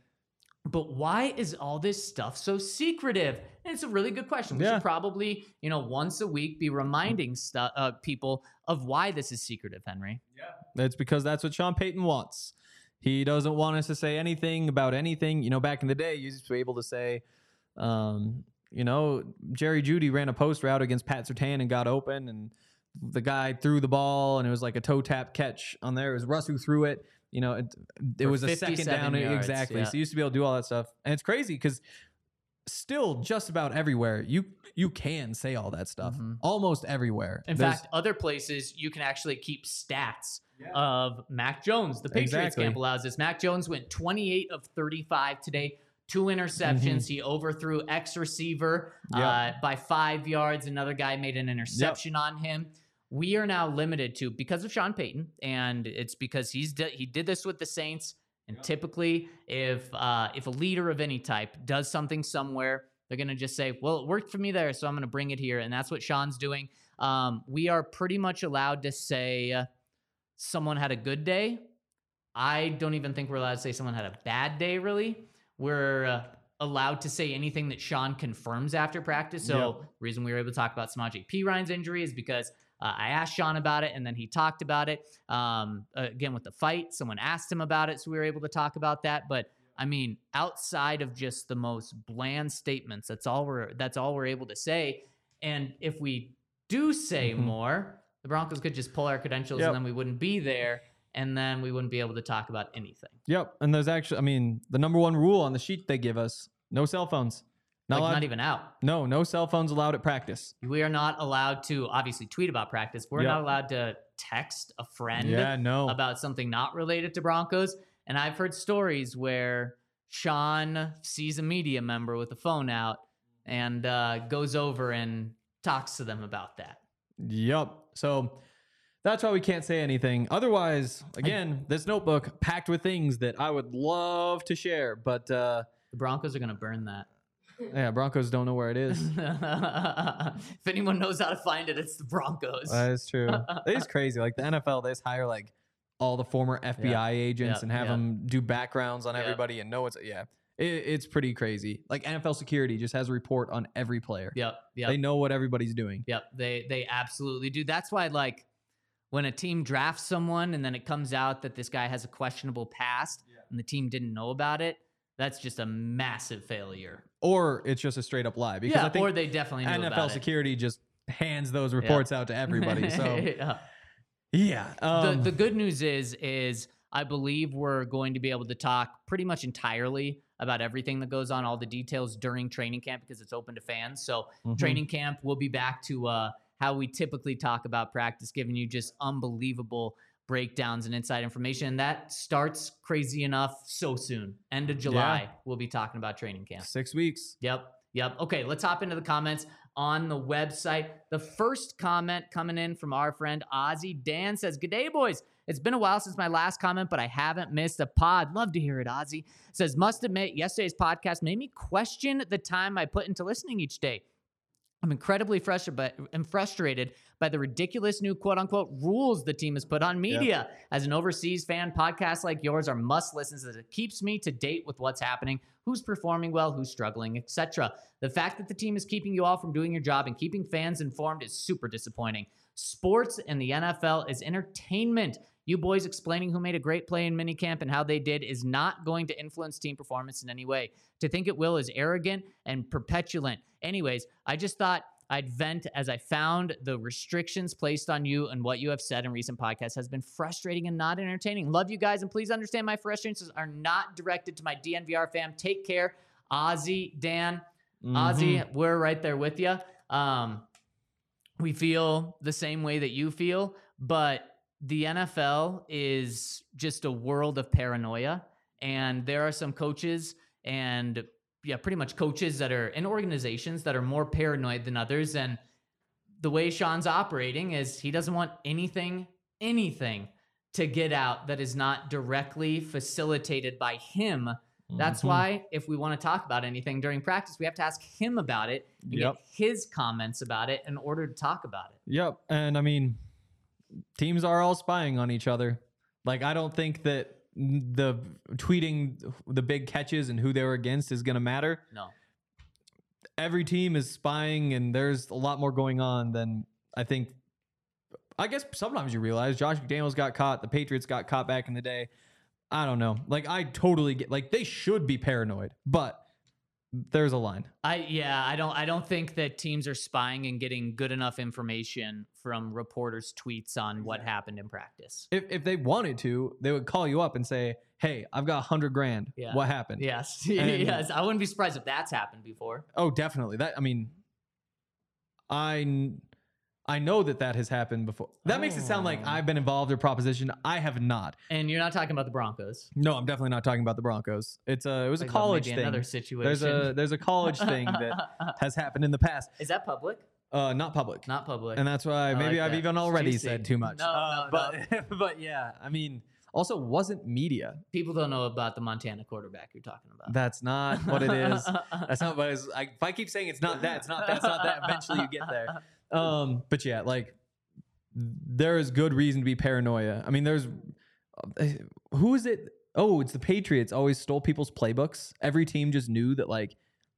[SPEAKER 2] but why is all this stuff so secretive? And it's a really good question. We
[SPEAKER 3] Yeah.
[SPEAKER 2] should probably, you know, once a week be reminding stu- uh, people of why this is secretive, Henry. Yeah.
[SPEAKER 3] It's because that's what Sean Payton wants. He doesn't want us to say anything about anything. You know, back in the day, you used to be able to say, um, you know, Jerry Jeudy ran a post route against Pat Surtain and got open, and the guy threw the ball, and it was like a toe tap catch on there. It was Russ who threw it. You know, it, it was a second down.
[SPEAKER 2] yards,
[SPEAKER 3] exactly.
[SPEAKER 2] yeah.
[SPEAKER 3] So you used to be able to do all that stuff. And it's crazy because still just about everywhere you you can say all that stuff.
[SPEAKER 2] Mhm.
[SPEAKER 3] Almost everywhere.
[SPEAKER 2] In
[SPEAKER 3] There's-
[SPEAKER 2] fact, other places you can actually keep stats of Mac Jones. The Patriots
[SPEAKER 3] Exactly.
[SPEAKER 2] camp allows this. Mac Jones went 28 of 35 today, two interceptions. He overthrew X receiver uh,
[SPEAKER 3] Mm-hmm.
[SPEAKER 2] By five yards. Another guy made an interception on him. We are now limited to because of Sean Payton, and it's because he's di- he did this with the Saints. And typically, if uh, if a leader of any type does something somewhere, they're gonna just say, "Well, it worked for me there, so I'm gonna bring it here," and that's what Sean's doing. Um, we are pretty much allowed to say uh, someone had a good day. I don't even think we're allowed to say someone had a bad day. Really, we're uh, allowed to say anything that Sean confirms after practice. So,
[SPEAKER 3] Yep.
[SPEAKER 2] reason we were able to talk about Samaje Perine's injury is because uh, I asked Sean about it, and then he talked about it. Um, again, with the fight, someone asked him about it, so we were able to talk about that. But I mean, outside of just the most bland statements, that's all we're that's all we're able to say. And if we do say
[SPEAKER 3] Mhm.
[SPEAKER 2] more, the Broncos could just pull our credentials,
[SPEAKER 3] Yep.
[SPEAKER 2] and then we wouldn't be there, and then we wouldn't be able to talk about anything.
[SPEAKER 3] Yep. And there's actually, I mean, the number one rule on the sheet they give us: no cell phones. Not
[SPEAKER 2] like not even out.
[SPEAKER 3] no, no cell phones allowed at practice.
[SPEAKER 2] We are not allowed to obviously tweet about practice. We're
[SPEAKER 3] Yep.
[SPEAKER 2] not allowed to text a friend
[SPEAKER 3] Yeah, no.
[SPEAKER 2] about something not related to Broncos. And I've heard stories where Sean sees a media member with a phone out and uh, goes over and talks to them about that.
[SPEAKER 3] Yep. So that's why we can't say anything. Otherwise, again, this notebook packed with things that I would love to share, but uh,
[SPEAKER 2] The Broncos are going to burn that.
[SPEAKER 3] Yeah, Broncos don't know where it is.
[SPEAKER 2] if anyone knows how to find it, it's the Broncos.
[SPEAKER 3] That is true. It is crazy. Like the NFL, they just hire like all the former FBI agents
[SPEAKER 2] Yep,
[SPEAKER 3] and have
[SPEAKER 2] yep.
[SPEAKER 3] them do backgrounds on
[SPEAKER 2] Yep.
[SPEAKER 3] everybody and know it's yeah. It, it's pretty crazy. Like NFL security just has a report on every player.
[SPEAKER 2] Yep. Yep.
[SPEAKER 3] They know what everybody's doing.
[SPEAKER 2] Yep, they they absolutely do. That's why like when a team drafts someone and then it comes out that this guy has a questionable past and the team didn't know about it, that's just a massive failure.
[SPEAKER 3] Or it's just a straight up lie because
[SPEAKER 2] yeah,
[SPEAKER 3] I think
[SPEAKER 2] or they definitely knew
[SPEAKER 3] NFL security just hands those reports out to everybody. So
[SPEAKER 2] Yeah.
[SPEAKER 3] yeah. Um,
[SPEAKER 2] the the good news is is I believe we're going to be able to talk pretty much entirely about everything that goes on, all the details during training camp because it's open to fans. So
[SPEAKER 3] mhm.
[SPEAKER 2] training camp, we'll be back to uh, how we typically talk about practice, giving you just unbelievable breakdowns and inside information. That starts crazy enough so soon. End of July, we'll be talking about training camp.
[SPEAKER 3] six weeks.
[SPEAKER 2] Yep. Yep. Okay, let's hop into the comments on the website. The first comment coming in from our friend Ozzy Dan says, Good day, boys. It's been a while since my last comment, but I haven't missed a pod. Love to hear it, Ozzy. Says, must admit, yesterday's podcast made me question the time I put into listening each day. I'm incredibly frustrated, but I'm frustrated by the ridiculous new quote unquote rules the team has put on media. As an overseas fan, podcasts like yours are must listens as it keeps me to date with what's happening, who's performing well, who's struggling, etc. The fact that the team is keeping you all from doing your job and keeping fans informed is super disappointing. Sports and the NFL is entertainment. You boys explaining who made a great play in minicamp and how they did is not going to influence team performance in any way. To think it will is arrogant and perpetulant. Anyways, I just thought I'd vent as I found the restrictions placed on you and what you have said in recent podcasts has been frustrating and not entertaining. Love you guys, and please understand my frustrations are not directed to my DNVR fam. Take care, Ozzy, Dan,
[SPEAKER 3] Mhm.
[SPEAKER 2] Ozzy. We're right there with you. Um, we feel the same way that you feel, but the NFL is just a world of paranoia, and there are some coaches and yeah, pretty much coaches that are in organizations that are more paranoid than others. And the way Sean's operating is he doesn't want anything, anything to get out that is not directly facilitated by him. That's
[SPEAKER 3] Mhm.
[SPEAKER 2] why if we want to talk about anything during practice, we have to ask him about it and
[SPEAKER 3] Yep.
[SPEAKER 2] get his comments about it in order to talk about it.
[SPEAKER 3] Yep. And I mean, teams are all spying on each other. Like, I don't think that the tweeting the big catches and who they were against is going to matter.
[SPEAKER 2] No.
[SPEAKER 3] Every team is spying, and there's a lot more going on than I think. I guess sometimes you realize Josh McDaniels got caught, the Patriots got caught back in the day. I don't know. Like, I totally get, like, they should be paranoid, but there's a line.
[SPEAKER 2] I yeah, I don't I don't think that teams are spying and getting good enough information from reporters' tweets on what happened in practice.
[SPEAKER 3] If, if they wanted to, they would call you up and say, Hey, I've got a 100 grand.
[SPEAKER 2] Yeah.
[SPEAKER 3] What happened?
[SPEAKER 2] Yes.
[SPEAKER 3] And-
[SPEAKER 2] yes. I wouldn't be surprised if that's happened before.
[SPEAKER 3] Oh, definitely. That I mean, I kn- I know that that has happened before. That makes it sound like
[SPEAKER 2] Oh.
[SPEAKER 3] I've been involved in proposition. I have not.
[SPEAKER 2] And you're not talking about the Broncos.
[SPEAKER 3] No, I'm definitely not talking about the Broncos. It's a it was a
[SPEAKER 2] Like, well,
[SPEAKER 3] college
[SPEAKER 2] maybe
[SPEAKER 3] thing.
[SPEAKER 2] Another situation.
[SPEAKER 3] There's a there's a college thing that has happened in the past.
[SPEAKER 2] Is that public?
[SPEAKER 3] Uh, not public.
[SPEAKER 2] Not public.
[SPEAKER 3] and that's why maybe
[SPEAKER 2] like
[SPEAKER 3] I've
[SPEAKER 2] that.
[SPEAKER 3] even already
[SPEAKER 2] Juicy.
[SPEAKER 3] said too much.
[SPEAKER 2] No,
[SPEAKER 3] Uh,
[SPEAKER 2] no,
[SPEAKER 3] but but yeah, I mean, also wasn't media.
[SPEAKER 2] People don't know about the Montana quarterback you're talking about.
[SPEAKER 3] That's not what it is. That's not what it is. I, if I keep saying it's not that, it's not that, it's not that. Eventually, you get there. Um, but yeah, like there is good reason to be paranoia. I mean, there's who is it? Oh, it's the Patriots. Always stole people's playbooks. Every team just knew that like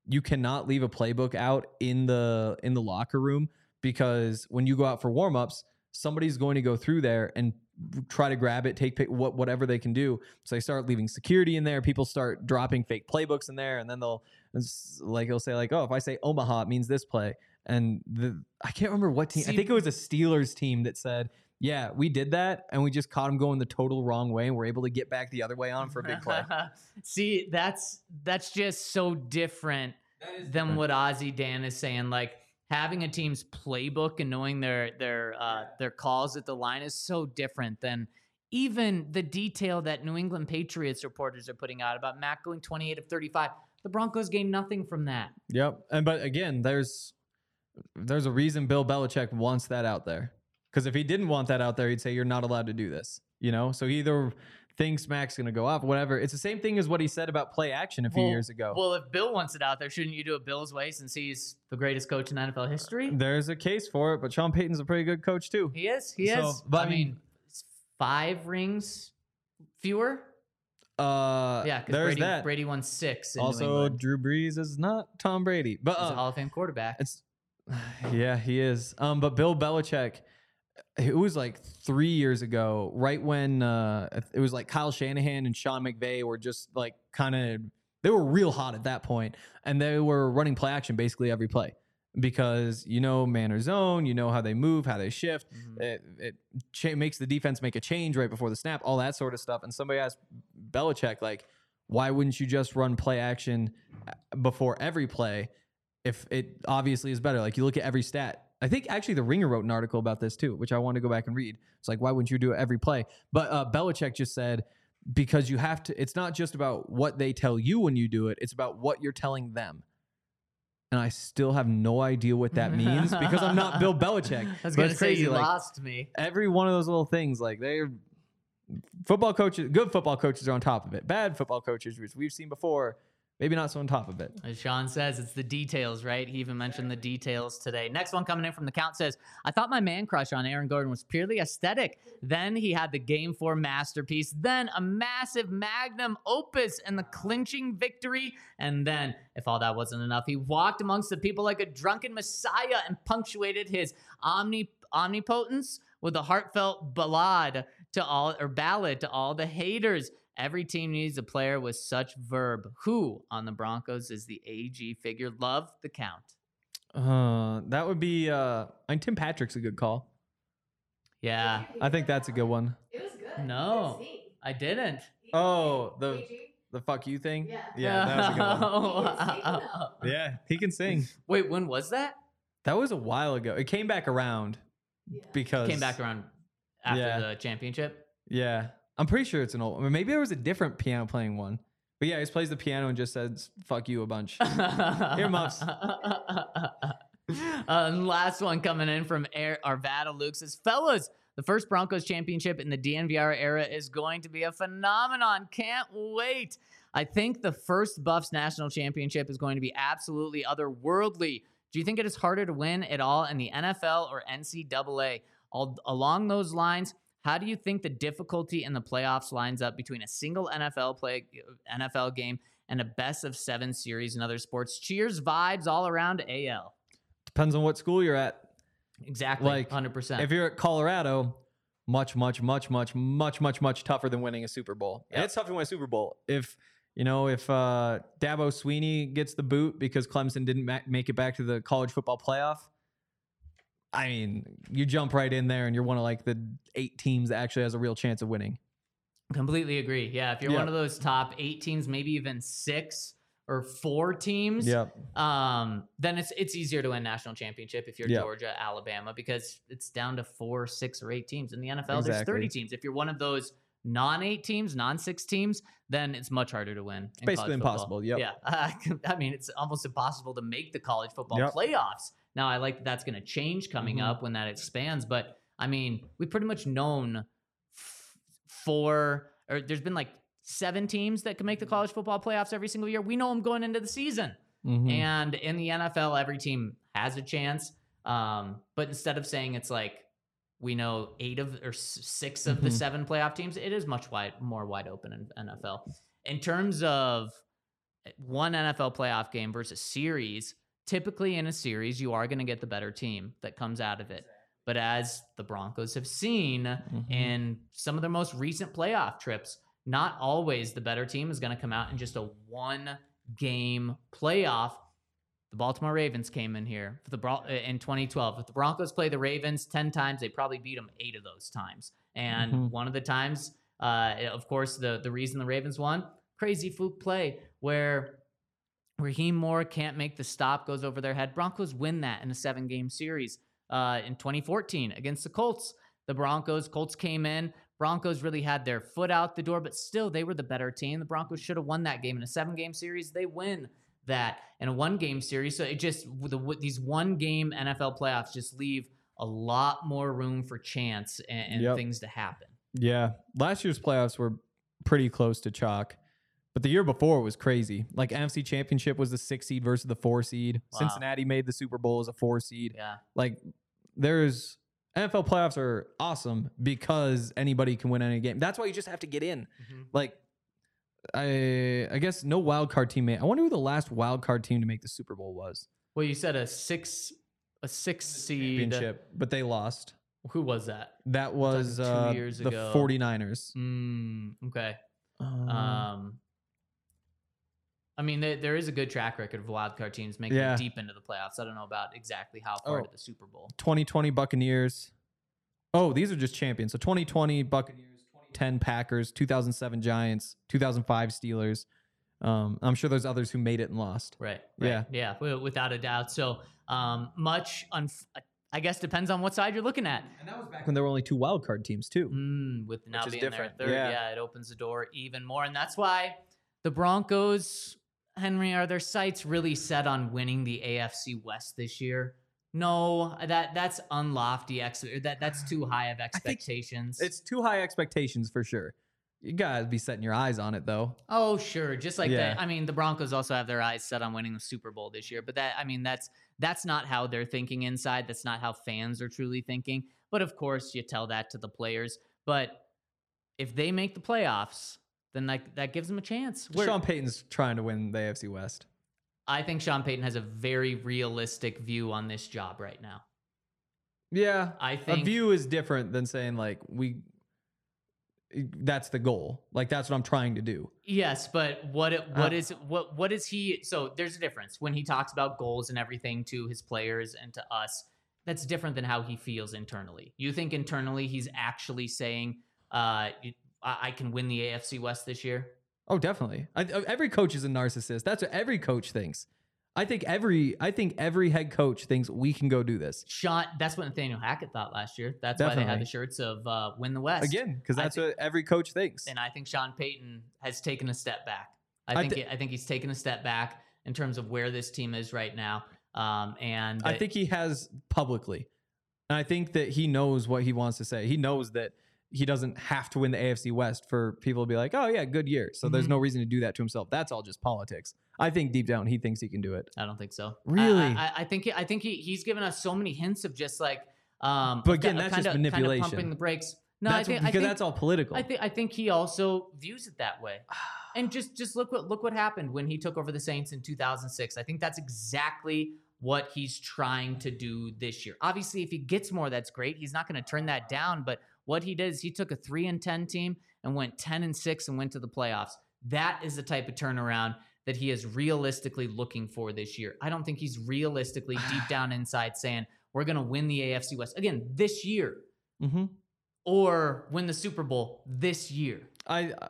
[SPEAKER 3] you cannot leave a playbook out in the in the locker room because when you go out for warmups, somebody's going to go through there and try to grab it, take what whatever they can do. So they start leaving security in there. People start dropping fake playbooks in there, and then they'll like they'll say like, oh, if I say Omaha, it means this play. And the I can't remember what team. I think it was a Steelers team that said, yeah, we did that, and we just caught them going the total wrong way, and we're able to get back the other way on for a big play.
[SPEAKER 2] See, that's that's just so different than what Ozzy Dan is saying. Like having a team's playbook and knowing their their uh, their calls at the line is so different than even the detail that New England Patriots reporters are putting out about Mac going 28 of 35. The Broncos gained nothing from that.
[SPEAKER 3] Yep. And but again, there's there's a reason Bill Belichick wants that out there. Because if he didn't want that out there, he'd say you're not allowed to do this. You know, so he either thinks Mac's gonna go off, whatever. It's the same thing as what he said about play action a few
[SPEAKER 2] Well-
[SPEAKER 3] years ago.
[SPEAKER 2] Well, if Bill wants it out there, shouldn't you do it Bill's way since he's the greatest coach in NFL history?
[SPEAKER 3] There's a case for it, but Sean Payton's a pretty good coach too.
[SPEAKER 2] He is. He
[SPEAKER 3] So,
[SPEAKER 2] is.
[SPEAKER 3] but
[SPEAKER 2] I mean, five rings fewer.
[SPEAKER 3] Uh,
[SPEAKER 2] Yeah, because
[SPEAKER 3] there's
[SPEAKER 2] Brady,
[SPEAKER 3] that.
[SPEAKER 2] Brady won six. In
[SPEAKER 3] also. Drew Brees is not Tom Brady, but
[SPEAKER 2] He's a
[SPEAKER 3] uh,
[SPEAKER 2] Hall of Fame quarterback.
[SPEAKER 3] It's yeah, he is. Um, but Bill Belichick, it was like three years ago, right when uh, it was like Kyle Shanahan and Sean McVay were just like kind of they were real hot at that point, and they were running play action basically every play because you know man or zone, you know how they move, how they shift.
[SPEAKER 2] Mhm.
[SPEAKER 3] It, it cha- makes the defense make a change right before the snap, all that sort of stuff. And somebody asked Belichick, like, why wouldn't you just run play action uh, before every play if it obviously is better? Like, you look at every stat. I think actually the Ringer wrote an article about this too, which I want to go back and read. It's like, why wouldn't you do it every play? But uh, Belichick just said, because you have to, it's not just about what they tell you when you do it, it's about what you're telling them. And I still have no idea what that means because I'm not Bill Belichick.
[SPEAKER 2] I was
[SPEAKER 3] But
[SPEAKER 2] gonna
[SPEAKER 3] it's
[SPEAKER 2] say
[SPEAKER 3] crazy,
[SPEAKER 2] you
[SPEAKER 3] like-
[SPEAKER 2] lost me.
[SPEAKER 3] every one of those little things like they're football coaches good football coaches are on top of it bad football coaches which we've seen before maybe not so on top of it
[SPEAKER 2] As Sean says, it's the details, right? He even mentioned the details today. Next one coming in from the count says, I thought my man crush on Aaron Gordon was purely aesthetic. Then he had the game four masterpiece, then a massive magnum opus and the clinching victory. And then, if all that wasn't enough, he walked amongst the people like a drunken messiah and punctuated his omni omnipotence with a heartfelt ballad to all or ballad to all the haters. Every team needs a player with such verb. Who on the Broncos is the AG figure? Love the count.
[SPEAKER 3] uh that would be uh i mean tim patrick's a good call
[SPEAKER 2] Yeah,
[SPEAKER 3] i think that's a good one
[SPEAKER 5] It was good.
[SPEAKER 2] No. I didn't.
[SPEAKER 3] oh the
[SPEAKER 5] AG?
[SPEAKER 3] the fuck you thing
[SPEAKER 5] Yeah.
[SPEAKER 3] yeah that was a good one
[SPEAKER 5] He can sing,
[SPEAKER 3] yeah he can sing
[SPEAKER 2] Wait, when was that?
[SPEAKER 3] that was a while ago it came back around
[SPEAKER 5] Yeah.
[SPEAKER 3] because
[SPEAKER 2] Came back around after
[SPEAKER 3] Yeah.
[SPEAKER 2] the championship.
[SPEAKER 3] yeah i'm pretty sure it's an old one. maybe there was a different piano playing one but yeah he just plays the piano and just says fuck you a bunch Here, Muffs.
[SPEAKER 2] Um, last one coming in from Air, Arvada Luke says, Fellas, the first Broncos championship in the DNVR era is going to be a phenomenon. Can't wait. I think the first Buffs national championship is going to be absolutely otherworldly. Do you think it is harder to win at all in the NFL or NCAA? All, along those lines, how do you think the difficulty in the playoffs lines up between a single NFL play NFL game and a best of seven series in other sports? Cheers, vibes all around AL.
[SPEAKER 3] depends on what school you're at
[SPEAKER 2] Exactly,
[SPEAKER 3] Like,
[SPEAKER 2] hundred percent.
[SPEAKER 3] if you're at Colorado, much, much, much, much, much, much, much tougher than winning a Super Bowl. And it's tough to win a Super Bowl. If you know, if uh, Dabo Swinney gets the boot because Clemson didn't ma- make it back to the college football playoff, I mean, you jump right in there and you're one of like the eight teams that actually has a real chance of winning.
[SPEAKER 2] Completely agree. Yeah, if you're
[SPEAKER 3] Yeah.
[SPEAKER 2] one of those top eight teams, maybe even six or four teams,
[SPEAKER 3] Yep.
[SPEAKER 2] um, then it's it's easier to win national championship if you're
[SPEAKER 3] Yep.
[SPEAKER 2] Georgia, Alabama, because it's down to four, six, or eight teams. In the NFL, there's 30 teams. If you're one of those non-eight teams, non-six teams, then it's much harder to win. in
[SPEAKER 3] basically impossible, yep.
[SPEAKER 2] Yeah, I mean, it's almost impossible to make the college football
[SPEAKER 3] Yep.
[SPEAKER 2] playoffs. Now, I like that that's going to change coming
[SPEAKER 3] Mhm.
[SPEAKER 2] up when that expands, but I mean, we've pretty much known f- four or there's been like seven teams that can make the college football playoffs every single year. We know them going into the season.
[SPEAKER 3] Mhm.
[SPEAKER 2] And in the NFL, every team has a chance. Um, but instead of saying it's like we know eight of or six of the
[SPEAKER 3] Mhm.
[SPEAKER 2] seven playoff teams, it is much wide more wide open in NFL. In terms of one NFL playoff game versus series, typically in a series, you are going to get the better team that comes out of it. But as the Broncos have seen
[SPEAKER 3] Mhm.
[SPEAKER 2] in some of their most recent playoff trips, not always the better team is going to come out in just a one game playoff. The Baltimore Ravens came in here for the Bron- in 2012. If the Broncos play the Ravens 10 times, they probably beat them 8 of those times. And
[SPEAKER 3] Mhm.
[SPEAKER 2] one of the times uh, of course the the reason the Ravens won, crazy fluke play where Rahim Moore can't make the stop, goes over their head. Broncos win that in a seven game series uh, in 2014 against the Colts. The Broncos, Colts came in. Broncos really had their foot out the door, but still they were the better team. The Broncos should have won that game in a seven game series. They win that in a one game series. So it just the, these one game NFL playoffs just leave a lot more room for chance and, and
[SPEAKER 3] Yep.
[SPEAKER 2] things to happen.
[SPEAKER 3] Yeah. Last year's playoffs were pretty close to chalk. But the year before was crazy. Like NFC Championship was the six seed versus the four seed.
[SPEAKER 2] Wow.
[SPEAKER 3] Cincinnati made the Super Bowl as a four seed.
[SPEAKER 2] Yeah.
[SPEAKER 3] Like there's NFL playoffs are awesome because anybody can win any game. That's why you just have to get in.
[SPEAKER 2] Mhm.
[SPEAKER 3] Like I I guess no wild card team made. I wonder who the last wild card team to make the Super Bowl was.
[SPEAKER 2] Well, you said a six a six seed.
[SPEAKER 3] Championship, but they lost.
[SPEAKER 2] Who was that?
[SPEAKER 3] That was
[SPEAKER 2] two
[SPEAKER 3] uh,
[SPEAKER 2] years
[SPEAKER 3] the
[SPEAKER 2] ago.
[SPEAKER 3] 49ers.
[SPEAKER 2] Mm, okay.
[SPEAKER 3] Um,
[SPEAKER 2] Um, I mean, there, there is a good track record of wild card teams making
[SPEAKER 3] Yeah.
[SPEAKER 2] it deep into the playoffs. I don't know about exactly how far
[SPEAKER 3] Oh.
[SPEAKER 2] to the Super Bowl.
[SPEAKER 3] 2020 Buccaneers. Oh, these are just champions. So 2020 Buccaneers, 2010 Packers, 2007 Giants, 2005 Steelers. Um, I'm sure there's others who made it and lost.
[SPEAKER 2] Right. right.
[SPEAKER 3] Yeah.
[SPEAKER 2] Yeah. Without a doubt. So um, much, unf- I guess, depends on what side you're looking at.
[SPEAKER 3] And that was back when there were only two wild card teams too.
[SPEAKER 2] Mm, with now being
[SPEAKER 3] different.
[SPEAKER 2] there third,
[SPEAKER 3] Yeah.
[SPEAKER 2] yeah. it opens the door even more, and that's why the Broncos, Henry, are their sights really set on winning the AFC West this year? No, that that's unlofty. Ex- that that's too high of expectations.
[SPEAKER 3] It's too high expectations for sure. You gotta be setting your eyes on it though.
[SPEAKER 2] Oh, sure. Just like
[SPEAKER 3] Yeah.
[SPEAKER 2] that. I mean, the Broncos also have their eyes set on winning the Super Bowl this year, but that I mean, that's that's not how they're thinking inside. That's not how fans are truly thinking. But of course, you tell that to the players. But if they make the playoffs, then like that gives them a chance. Where-
[SPEAKER 3] Sean Payton's trying to win the AFC West.
[SPEAKER 2] I think Sean Payton has a very realistic view on this job right now.
[SPEAKER 3] Yeah,
[SPEAKER 2] I
[SPEAKER 3] a
[SPEAKER 2] think a
[SPEAKER 3] view is different than saying like we. That's the goal. Like that's what I'm trying to do.
[SPEAKER 2] Yes, but what what
[SPEAKER 3] Uh,
[SPEAKER 2] is what what is he? So there's a difference when he talks about goals and everything to his players and to us. That's different than how he feels internally. You think internally he's actually saying, uh, "I I can win the AFC West this year."
[SPEAKER 3] Oh, definitely. I, every coach is a narcissist. That's what every coach thinks. I think every I think every head coach thinks we can go do this
[SPEAKER 2] Sean, that's what Nathaniel Hackett thought last year. That's why they had the shirts of uh, "Win the West"
[SPEAKER 3] again because that's
[SPEAKER 2] think-
[SPEAKER 3] what every coach thinks.
[SPEAKER 2] and I think Sean Payton has taken a step back. I
[SPEAKER 3] I
[SPEAKER 2] think
[SPEAKER 3] thi-
[SPEAKER 2] he- I think he's taken a step back in terms of where this team is right now. Um, and
[SPEAKER 3] I think he has publicly. And I think that he knows what he wants to say. He knows that he doesn't have to win the AFC West for people to be like, oh, yeah, good year. So there's
[SPEAKER 2] Mhm.
[SPEAKER 3] no reason to do that to himself. That's all just politics. I think deep down he thinks he can do it.
[SPEAKER 2] I don't think so.
[SPEAKER 3] Really?
[SPEAKER 2] I, I, I think I think he, he's given us so many hints of just like, um,
[SPEAKER 3] But again, that's
[SPEAKER 2] kinda,
[SPEAKER 3] just manipulation.
[SPEAKER 2] pumping the brakes. No,
[SPEAKER 3] that's
[SPEAKER 2] I think
[SPEAKER 3] because
[SPEAKER 2] I think,
[SPEAKER 3] that's all political.
[SPEAKER 2] I think I think he also views it that way. And just just look what look what happened when he took over the Saints in 2006. I think that's exactly what he's trying to do this year. Obviously, if he gets more, that's great. He's not going to turn that down. But what he did is he took a three and ten team and went ten and six and went to the playoffs. That is the type of turnaround that he is realistically looking for this year. I don't think he's realistically deep down inside saying we're going to win the AFC West again this year
[SPEAKER 3] hmm
[SPEAKER 2] or win the Super Bowl this year.
[SPEAKER 3] I, I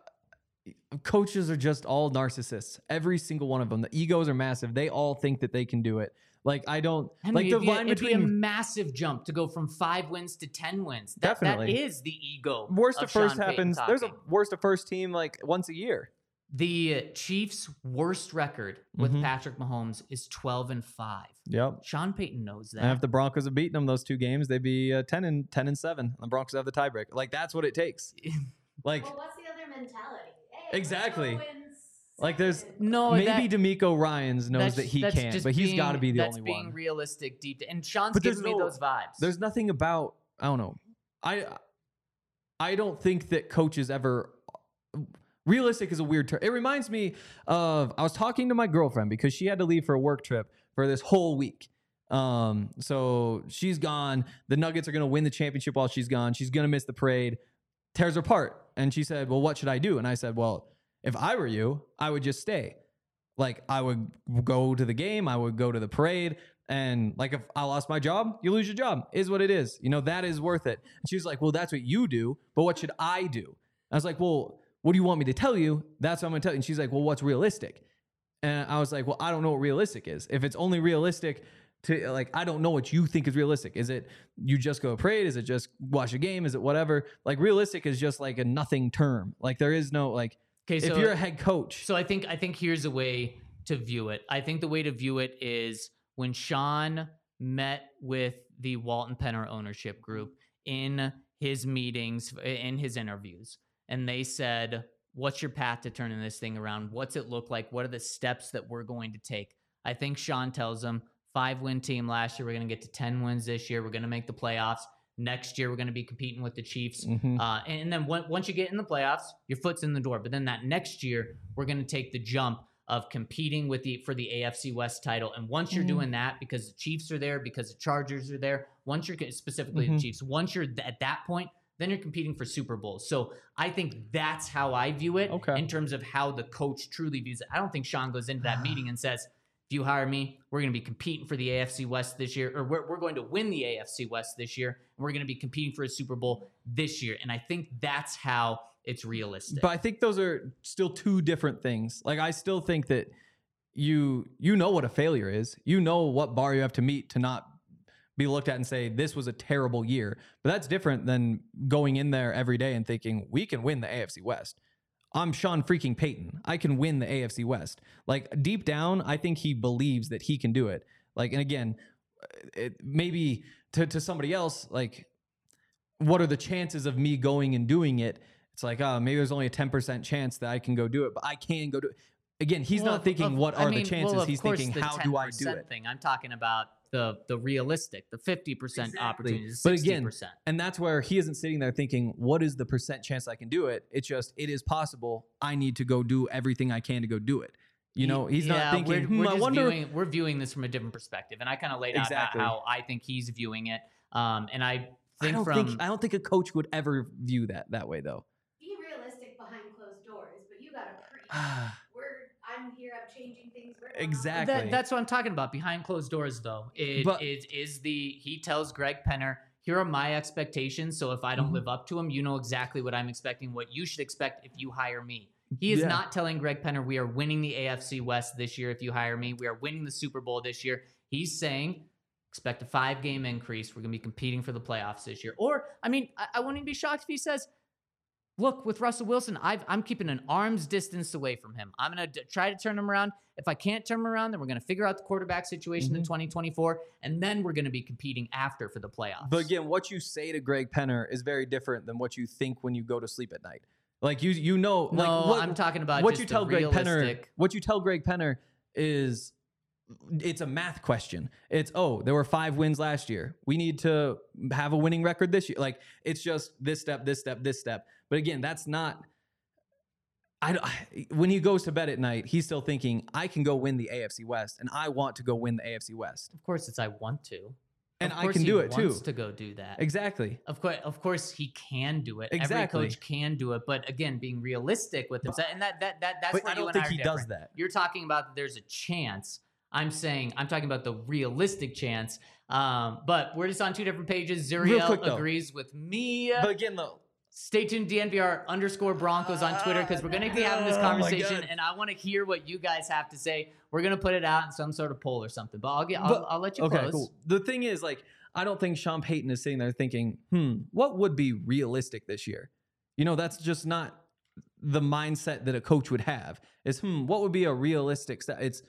[SPEAKER 3] coaches are just all narcissists. Every single one of them. The egos are massive. They all think that they can do it. Like I don't
[SPEAKER 2] Henry,
[SPEAKER 3] like the
[SPEAKER 2] it'd, a,
[SPEAKER 3] line
[SPEAKER 2] it'd be a massive jump to go from five wins to ten wins. That,
[SPEAKER 3] Definitely.
[SPEAKER 2] that is the ego.
[SPEAKER 3] worst
[SPEAKER 2] of
[SPEAKER 3] to first
[SPEAKER 2] Sean
[SPEAKER 3] happens. There's a worst to first team like once a year.
[SPEAKER 2] the Chiefs' worst record with
[SPEAKER 3] Mhm.
[SPEAKER 2] Patrick Mahomes is twelve and five.
[SPEAKER 3] Yep.
[SPEAKER 2] Sean Payton knows that.
[SPEAKER 3] And if the Broncos have beaten them those two games, they'd be uh, ten and ten and seven. The Broncos have the tiebreaker. Like that's what it takes. Like
[SPEAKER 5] Well, what's the other mentality? Hey, let's
[SPEAKER 3] Exactly. Like, there's-
[SPEAKER 2] no,
[SPEAKER 3] maybe
[SPEAKER 2] that,
[SPEAKER 3] DeMeco Ryans knows that he can't, but he's got to be the
[SPEAKER 2] that's
[SPEAKER 3] only
[SPEAKER 2] being
[SPEAKER 3] one.
[SPEAKER 2] realistic, deep. And Sean's
[SPEAKER 3] But
[SPEAKER 2] giving me
[SPEAKER 3] no-
[SPEAKER 2] those vibes.
[SPEAKER 3] There's nothing about I don't know. I I don't think that coaches ever realistic is a weird term. It reminds me of I was talking to my girlfriend because she had to leave for a work trip for this whole week. Um, so she's gone. The Nuggets are gonna win the championship while she's gone. She's gonna miss the parade. Tears her apart. And she said, Well, what should I do? And I said, Well, if I were you, I would just stay. Like I would go to the game, I would go to the parade, and like if I lost my job, you lose your job. Is what it is. You know, that is worth it. And like, Well, that's what you do, but what should I do? I was like, Well, what do you want me to tell you? That's what I'm gonna tell you. And she's like, Well, what's realistic? And I was like, Well, I don't know what realistic is. If it's only realistic to like, I don't know what you think is realistic. Is it you just go to parade? Is it just watch a game? Is it whatever? Like realistic is just like a nothing term. Like there is no like
[SPEAKER 2] okay, so
[SPEAKER 3] if you're a head coach.
[SPEAKER 2] So I think I think here's a way to view it. I think the way to view it is when Sean met with the Walton Penner ownership group in his meetings, in his interviews, and they said, "What's your path to turning this thing around? What's it look like? What are the steps that we're going to take?" I think Sean tells them, five win team last year. We're going to get to 10 wins this year. We're going to make the playoffs. Next year, we're going to be competing with the Chiefs.
[SPEAKER 3] Mhm.
[SPEAKER 2] Uh, and, then when, once you get in the playoffs, your foot's in the door. But then that next year, we're going to take the jump of competing with the for the AFC West title. And once you're
[SPEAKER 3] Mhm.
[SPEAKER 2] doing that, because the Chiefs are there, because the Chargers are there, once you're specifically
[SPEAKER 3] Mhm.
[SPEAKER 2] the Chiefs, once you're th- at that point, then you're competing for Super Bowls. So I think that's how I view it
[SPEAKER 3] Okay.
[SPEAKER 2] in terms of how the coach truly views it. I don't think Sean goes into that meeting and says, if you hire me, we're going to be competing for the AFC West this year, or we're, we're going to win the AFC West this year, and we're going to be competing for a Super Bowl this year. And I think that's how it's realistic.
[SPEAKER 3] But I think those are still two different things. Like I still think that you you know what a failure is. You know what bar you have to meet to not be looked at and say this was a terrible year. But that's different than going in there every day and thinking we can win the AFC West. I'm Sean freaking Payton. I can win the AFC West. Like deep down, I think he believes that he can do it. Like, and again, uh, it, maybe to, to somebody else, like, what are the chances of me going and doing it? It's like, oh, maybe there's only a 10% chance that I can go do it, but I can go do it. Again, he's
[SPEAKER 2] Well,
[SPEAKER 3] not thinking
[SPEAKER 2] of-
[SPEAKER 3] what
[SPEAKER 2] I
[SPEAKER 3] are
[SPEAKER 2] mean,
[SPEAKER 3] the chances.
[SPEAKER 2] well,
[SPEAKER 3] he's thinking, how do I do
[SPEAKER 2] 10%
[SPEAKER 3] it?
[SPEAKER 2] Thing. I'm talking about the the realistic, the 50% opportunity, the 60%.
[SPEAKER 3] But again, and that's where he isn't sitting there thinking, what is the percent chance I can do it? It's just, it is possible. I need to go do everything I can to go do it. You know, he's
[SPEAKER 2] Yeah,
[SPEAKER 3] not thinking,
[SPEAKER 2] We're,
[SPEAKER 3] hmm,
[SPEAKER 2] we're
[SPEAKER 3] I
[SPEAKER 2] just
[SPEAKER 3] wonder.
[SPEAKER 2] Viewing, we're viewing this from a different perspective, and I kind of laid out
[SPEAKER 3] Exactly.
[SPEAKER 2] how, how I think he's viewing it. Um, and I
[SPEAKER 3] I
[SPEAKER 2] think
[SPEAKER 3] don't
[SPEAKER 2] from
[SPEAKER 3] think I don't think a coach would ever view that that way though.
[SPEAKER 5] Be realistic behind closed doors, but you gotta preach. We're I'm here, I'm changing things. We're
[SPEAKER 3] Exactly.
[SPEAKER 2] That, that's what I'm talking about. Behind closed doors, though, it
[SPEAKER 3] But-
[SPEAKER 2] is is the he tells Greg Penner, "Here are my expectations. So if I don't
[SPEAKER 3] Mhm.
[SPEAKER 2] live up to them, you know exactly what I'm expecting. What you should expect if you hire me." He is
[SPEAKER 3] Yeah.
[SPEAKER 2] not telling Greg Penner, "We are winning the AFC West this year. If you hire me, we are winning the Super Bowl this year." He's saying. Expect a five game increase. We're going to be competing for the playoffs this year. Or, I mean, I, I wouldn't be shocked if he says, look, with Russell Wilson, I've, I'm keeping an arm's distance away from him. I'm going to try to turn him around. If I can't turn him around, then we're going to figure out the quarterback situation in
[SPEAKER 3] Mhm.
[SPEAKER 2] 2024, and then we're going to be competing after for the playoffs.
[SPEAKER 3] But again, what you say to Greg Penner is very different than what you think when you go to sleep at night. Like you, you know,
[SPEAKER 2] no,
[SPEAKER 3] like what,
[SPEAKER 2] I'm talking about
[SPEAKER 3] what
[SPEAKER 2] just
[SPEAKER 3] you tell Greg Penner. What you tell Greg Penner is, it's a math question. It's oh, there were five wins last year. We need to have a winning record this year. Like it's just this step, this step, this step. But again, that's not. I, when he goes to bed at night, he's still thinking, I can go win the AFC West, and I want to go win the AFC West,
[SPEAKER 2] Of course, it's I want to.
[SPEAKER 3] and I can do it too.
[SPEAKER 2] to go do that.
[SPEAKER 3] Exactly.
[SPEAKER 2] Of course, of course, he can do it.
[SPEAKER 3] Exactly.
[SPEAKER 2] Every coach can do it, but again, being realistic with himself, and that that that that's
[SPEAKER 3] But
[SPEAKER 2] where
[SPEAKER 3] I don't think he does
[SPEAKER 2] different.
[SPEAKER 3] that.
[SPEAKER 2] You're talking about that there's a chance. I'm saying I'm talking about the realistic chance. Um, but we're just on two different pages. Zuriel
[SPEAKER 3] quick,
[SPEAKER 2] agrees with me.
[SPEAKER 3] But again, though,
[SPEAKER 2] Stay tuned, DNVR underscore Broncos on Twitter because we're going to be having this
[SPEAKER 3] Oh
[SPEAKER 2] conversation,
[SPEAKER 3] God.
[SPEAKER 2] and I want to hear what you guys have to say. We're going to put it out in some sort of poll or something. But I'll get, I'll,
[SPEAKER 3] But-
[SPEAKER 2] I'll let you
[SPEAKER 3] okay,
[SPEAKER 2] close.
[SPEAKER 3] cool. The thing is, like, I don't think Sean Payton is sitting there thinking, hmm, what would be realistic this year? You know, that's just not the mindset that a coach would have. Is hmm, what would be a realistic? St-? It's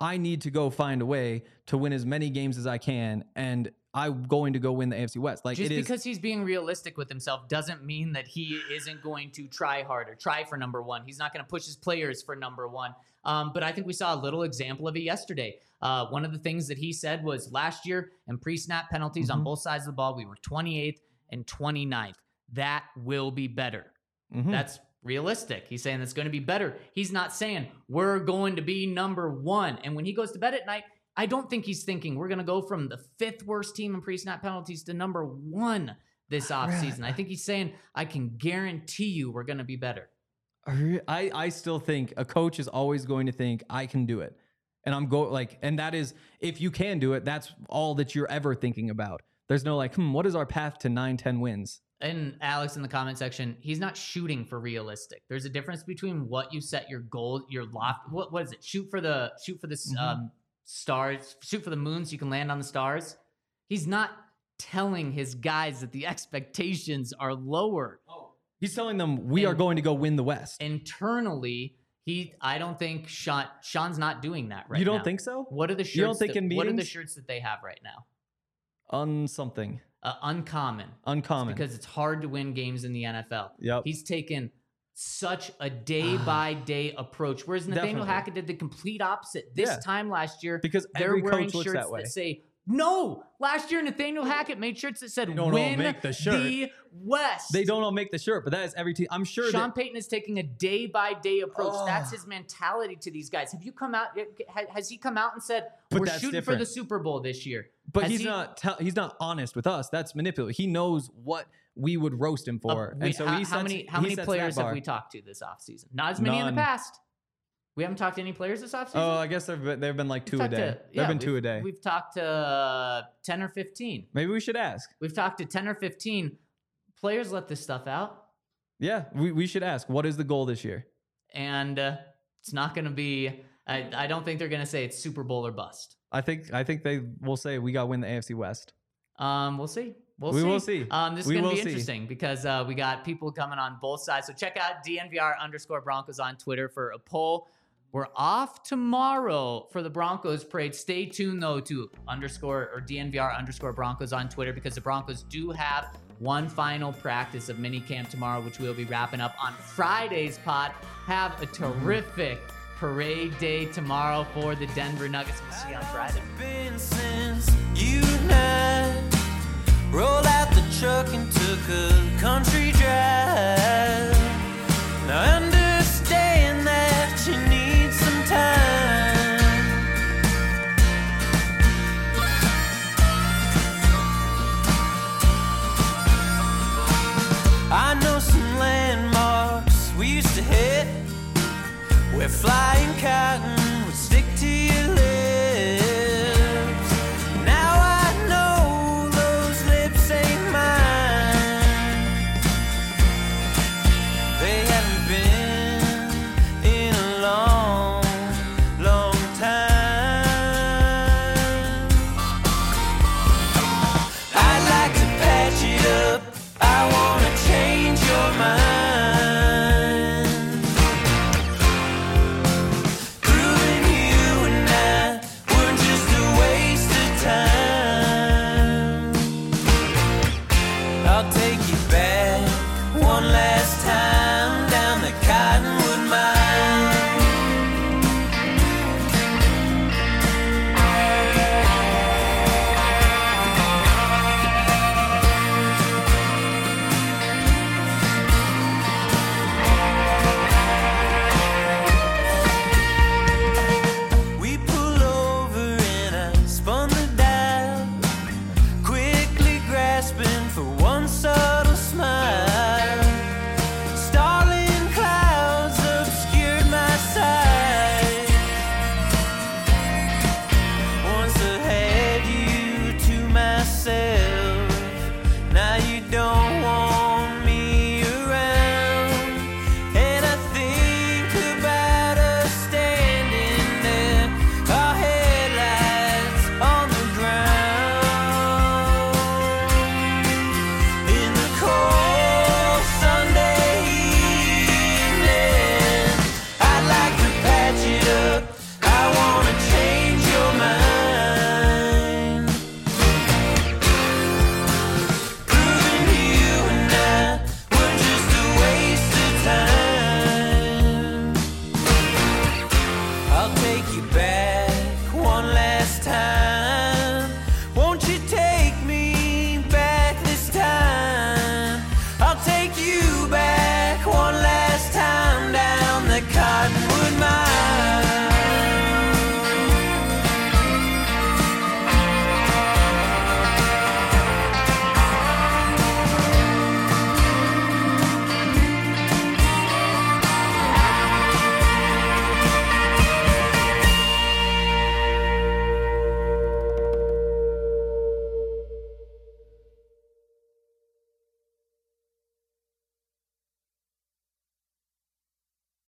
[SPEAKER 3] I need to go find a way to win as many games as I can, and I'm going to go win the AFC West. Like
[SPEAKER 2] Just
[SPEAKER 3] it is.
[SPEAKER 2] because he's being realistic with himself doesn't mean that he isn't going to try harder, try for number one. He's not going to push his players for number one. Um, but I think we saw a little example of it yesterday. Uh, one of the things that he said was last year in pre-snap penalties on
[SPEAKER 3] Mhm.
[SPEAKER 2] both sides of the ball, we were 28th and 29th. That will be better.
[SPEAKER 3] Mhm.
[SPEAKER 2] That's realistic. He's saying it's going to be better. He's not saying we're going to be number one. And when he goes to bed at night, I don't think he's thinking we're going to go from the fifth worst team in pre snap penalties to number one this offseason. I think he's saying, I can guarantee you we're going to be better.
[SPEAKER 3] I, I still think a coach is always going to think I can do it. And I'm going like, and that is if you can do it, that's all that you're ever thinking about. There's no like, hmm, what is our path to nine, 10 wins?
[SPEAKER 2] And Alex in the comment section, he's not shooting for realistic. There's a difference between what you set your goal, your loft. What what is it? Shoot for the shoot for the s
[SPEAKER 3] Mhm.
[SPEAKER 2] um, stars. Shoot for the moon so you can land on the stars. He's not telling his guys that the expectations are lower.
[SPEAKER 3] He's telling them we are going to go win the West.
[SPEAKER 2] Internally, he I don't think Sean Sean's not doing that right now.
[SPEAKER 3] you don't
[SPEAKER 2] now.
[SPEAKER 3] think so?
[SPEAKER 2] What are the shirts?
[SPEAKER 3] You don't think
[SPEAKER 2] that-
[SPEAKER 3] in
[SPEAKER 2] what are the shirts that they have right now?
[SPEAKER 3] On something
[SPEAKER 2] Uh, uncommon.
[SPEAKER 3] uncommon.
[SPEAKER 2] because it's hard to win games in the NFL.
[SPEAKER 3] Yep.
[SPEAKER 2] He's taken such a day by day approach, whereas Nathaniel
[SPEAKER 3] Definitely.
[SPEAKER 2] Hackett did the complete opposite this
[SPEAKER 3] Yeah.
[SPEAKER 2] time last year.
[SPEAKER 3] because
[SPEAKER 2] They're
[SPEAKER 3] every
[SPEAKER 2] wearing
[SPEAKER 3] coach looks
[SPEAKER 2] shirts
[SPEAKER 3] that way.
[SPEAKER 2] say No, last year Nathaniel Hackett made shirts that said
[SPEAKER 3] don't all
[SPEAKER 2] "Win
[SPEAKER 3] make the shirt.
[SPEAKER 2] the West."
[SPEAKER 3] They don't all make the shirt, but that is every team. I'm sure
[SPEAKER 2] Sean
[SPEAKER 3] that
[SPEAKER 2] Payton is taking a day by day approach. That's
[SPEAKER 3] Oh.
[SPEAKER 2] his mentality to these guys. Have you come out? Has he come out and said
[SPEAKER 3] But
[SPEAKER 2] we're
[SPEAKER 3] that's
[SPEAKER 2] shooting for the Super Bowl this year?
[SPEAKER 3] But
[SPEAKER 2] Has
[SPEAKER 3] he's
[SPEAKER 2] he-
[SPEAKER 3] not tell, he's not honest with us. That's manipulative. He knows what we would roast him
[SPEAKER 2] Uh,
[SPEAKER 3] for. and so
[SPEAKER 2] how,
[SPEAKER 3] he
[SPEAKER 2] how many how many players have we talked to this offseason? Not as many in the past. We haven't talked to any players this offseason.
[SPEAKER 3] Oh, I guess there've been, there've been like two a day.
[SPEAKER 2] to-
[SPEAKER 3] there've been two a day.
[SPEAKER 2] We've talked to uh, ten or fifteen.
[SPEAKER 3] Maybe we should ask.
[SPEAKER 2] We've talked to ten or fifteen players. Let this stuff out,
[SPEAKER 3] Yeah, we, we should ask. What is the goal this year?
[SPEAKER 2] and uh, it's not going to be. I, I don't think they're going to say it's Super Bowl or bust.
[SPEAKER 3] I think I think they will say we got to win the AFC West.
[SPEAKER 2] Um, we'll see. We'll
[SPEAKER 3] We
[SPEAKER 2] see.
[SPEAKER 3] will see.
[SPEAKER 2] Um, this is gonna
[SPEAKER 3] will
[SPEAKER 2] be
[SPEAKER 3] see.
[SPEAKER 2] interesting because uh, we got people coming on both sides. So check out DNVR underscore Broncos on Twitter for a poll. We're off tomorrow for the Broncos parade. Stay tuned though to underscore or DNVR underscore Broncos on Twitter because the Broncos do have one final practice of minicamp tomorrow, which we'll be wrapping up on Friday's pod. Have a mm-hmm. terrific parade day tomorrow for the Denver Nuggets. We'll see you on Friday.
[SPEAKER 1] been since you rolled out the truck and took a country drive.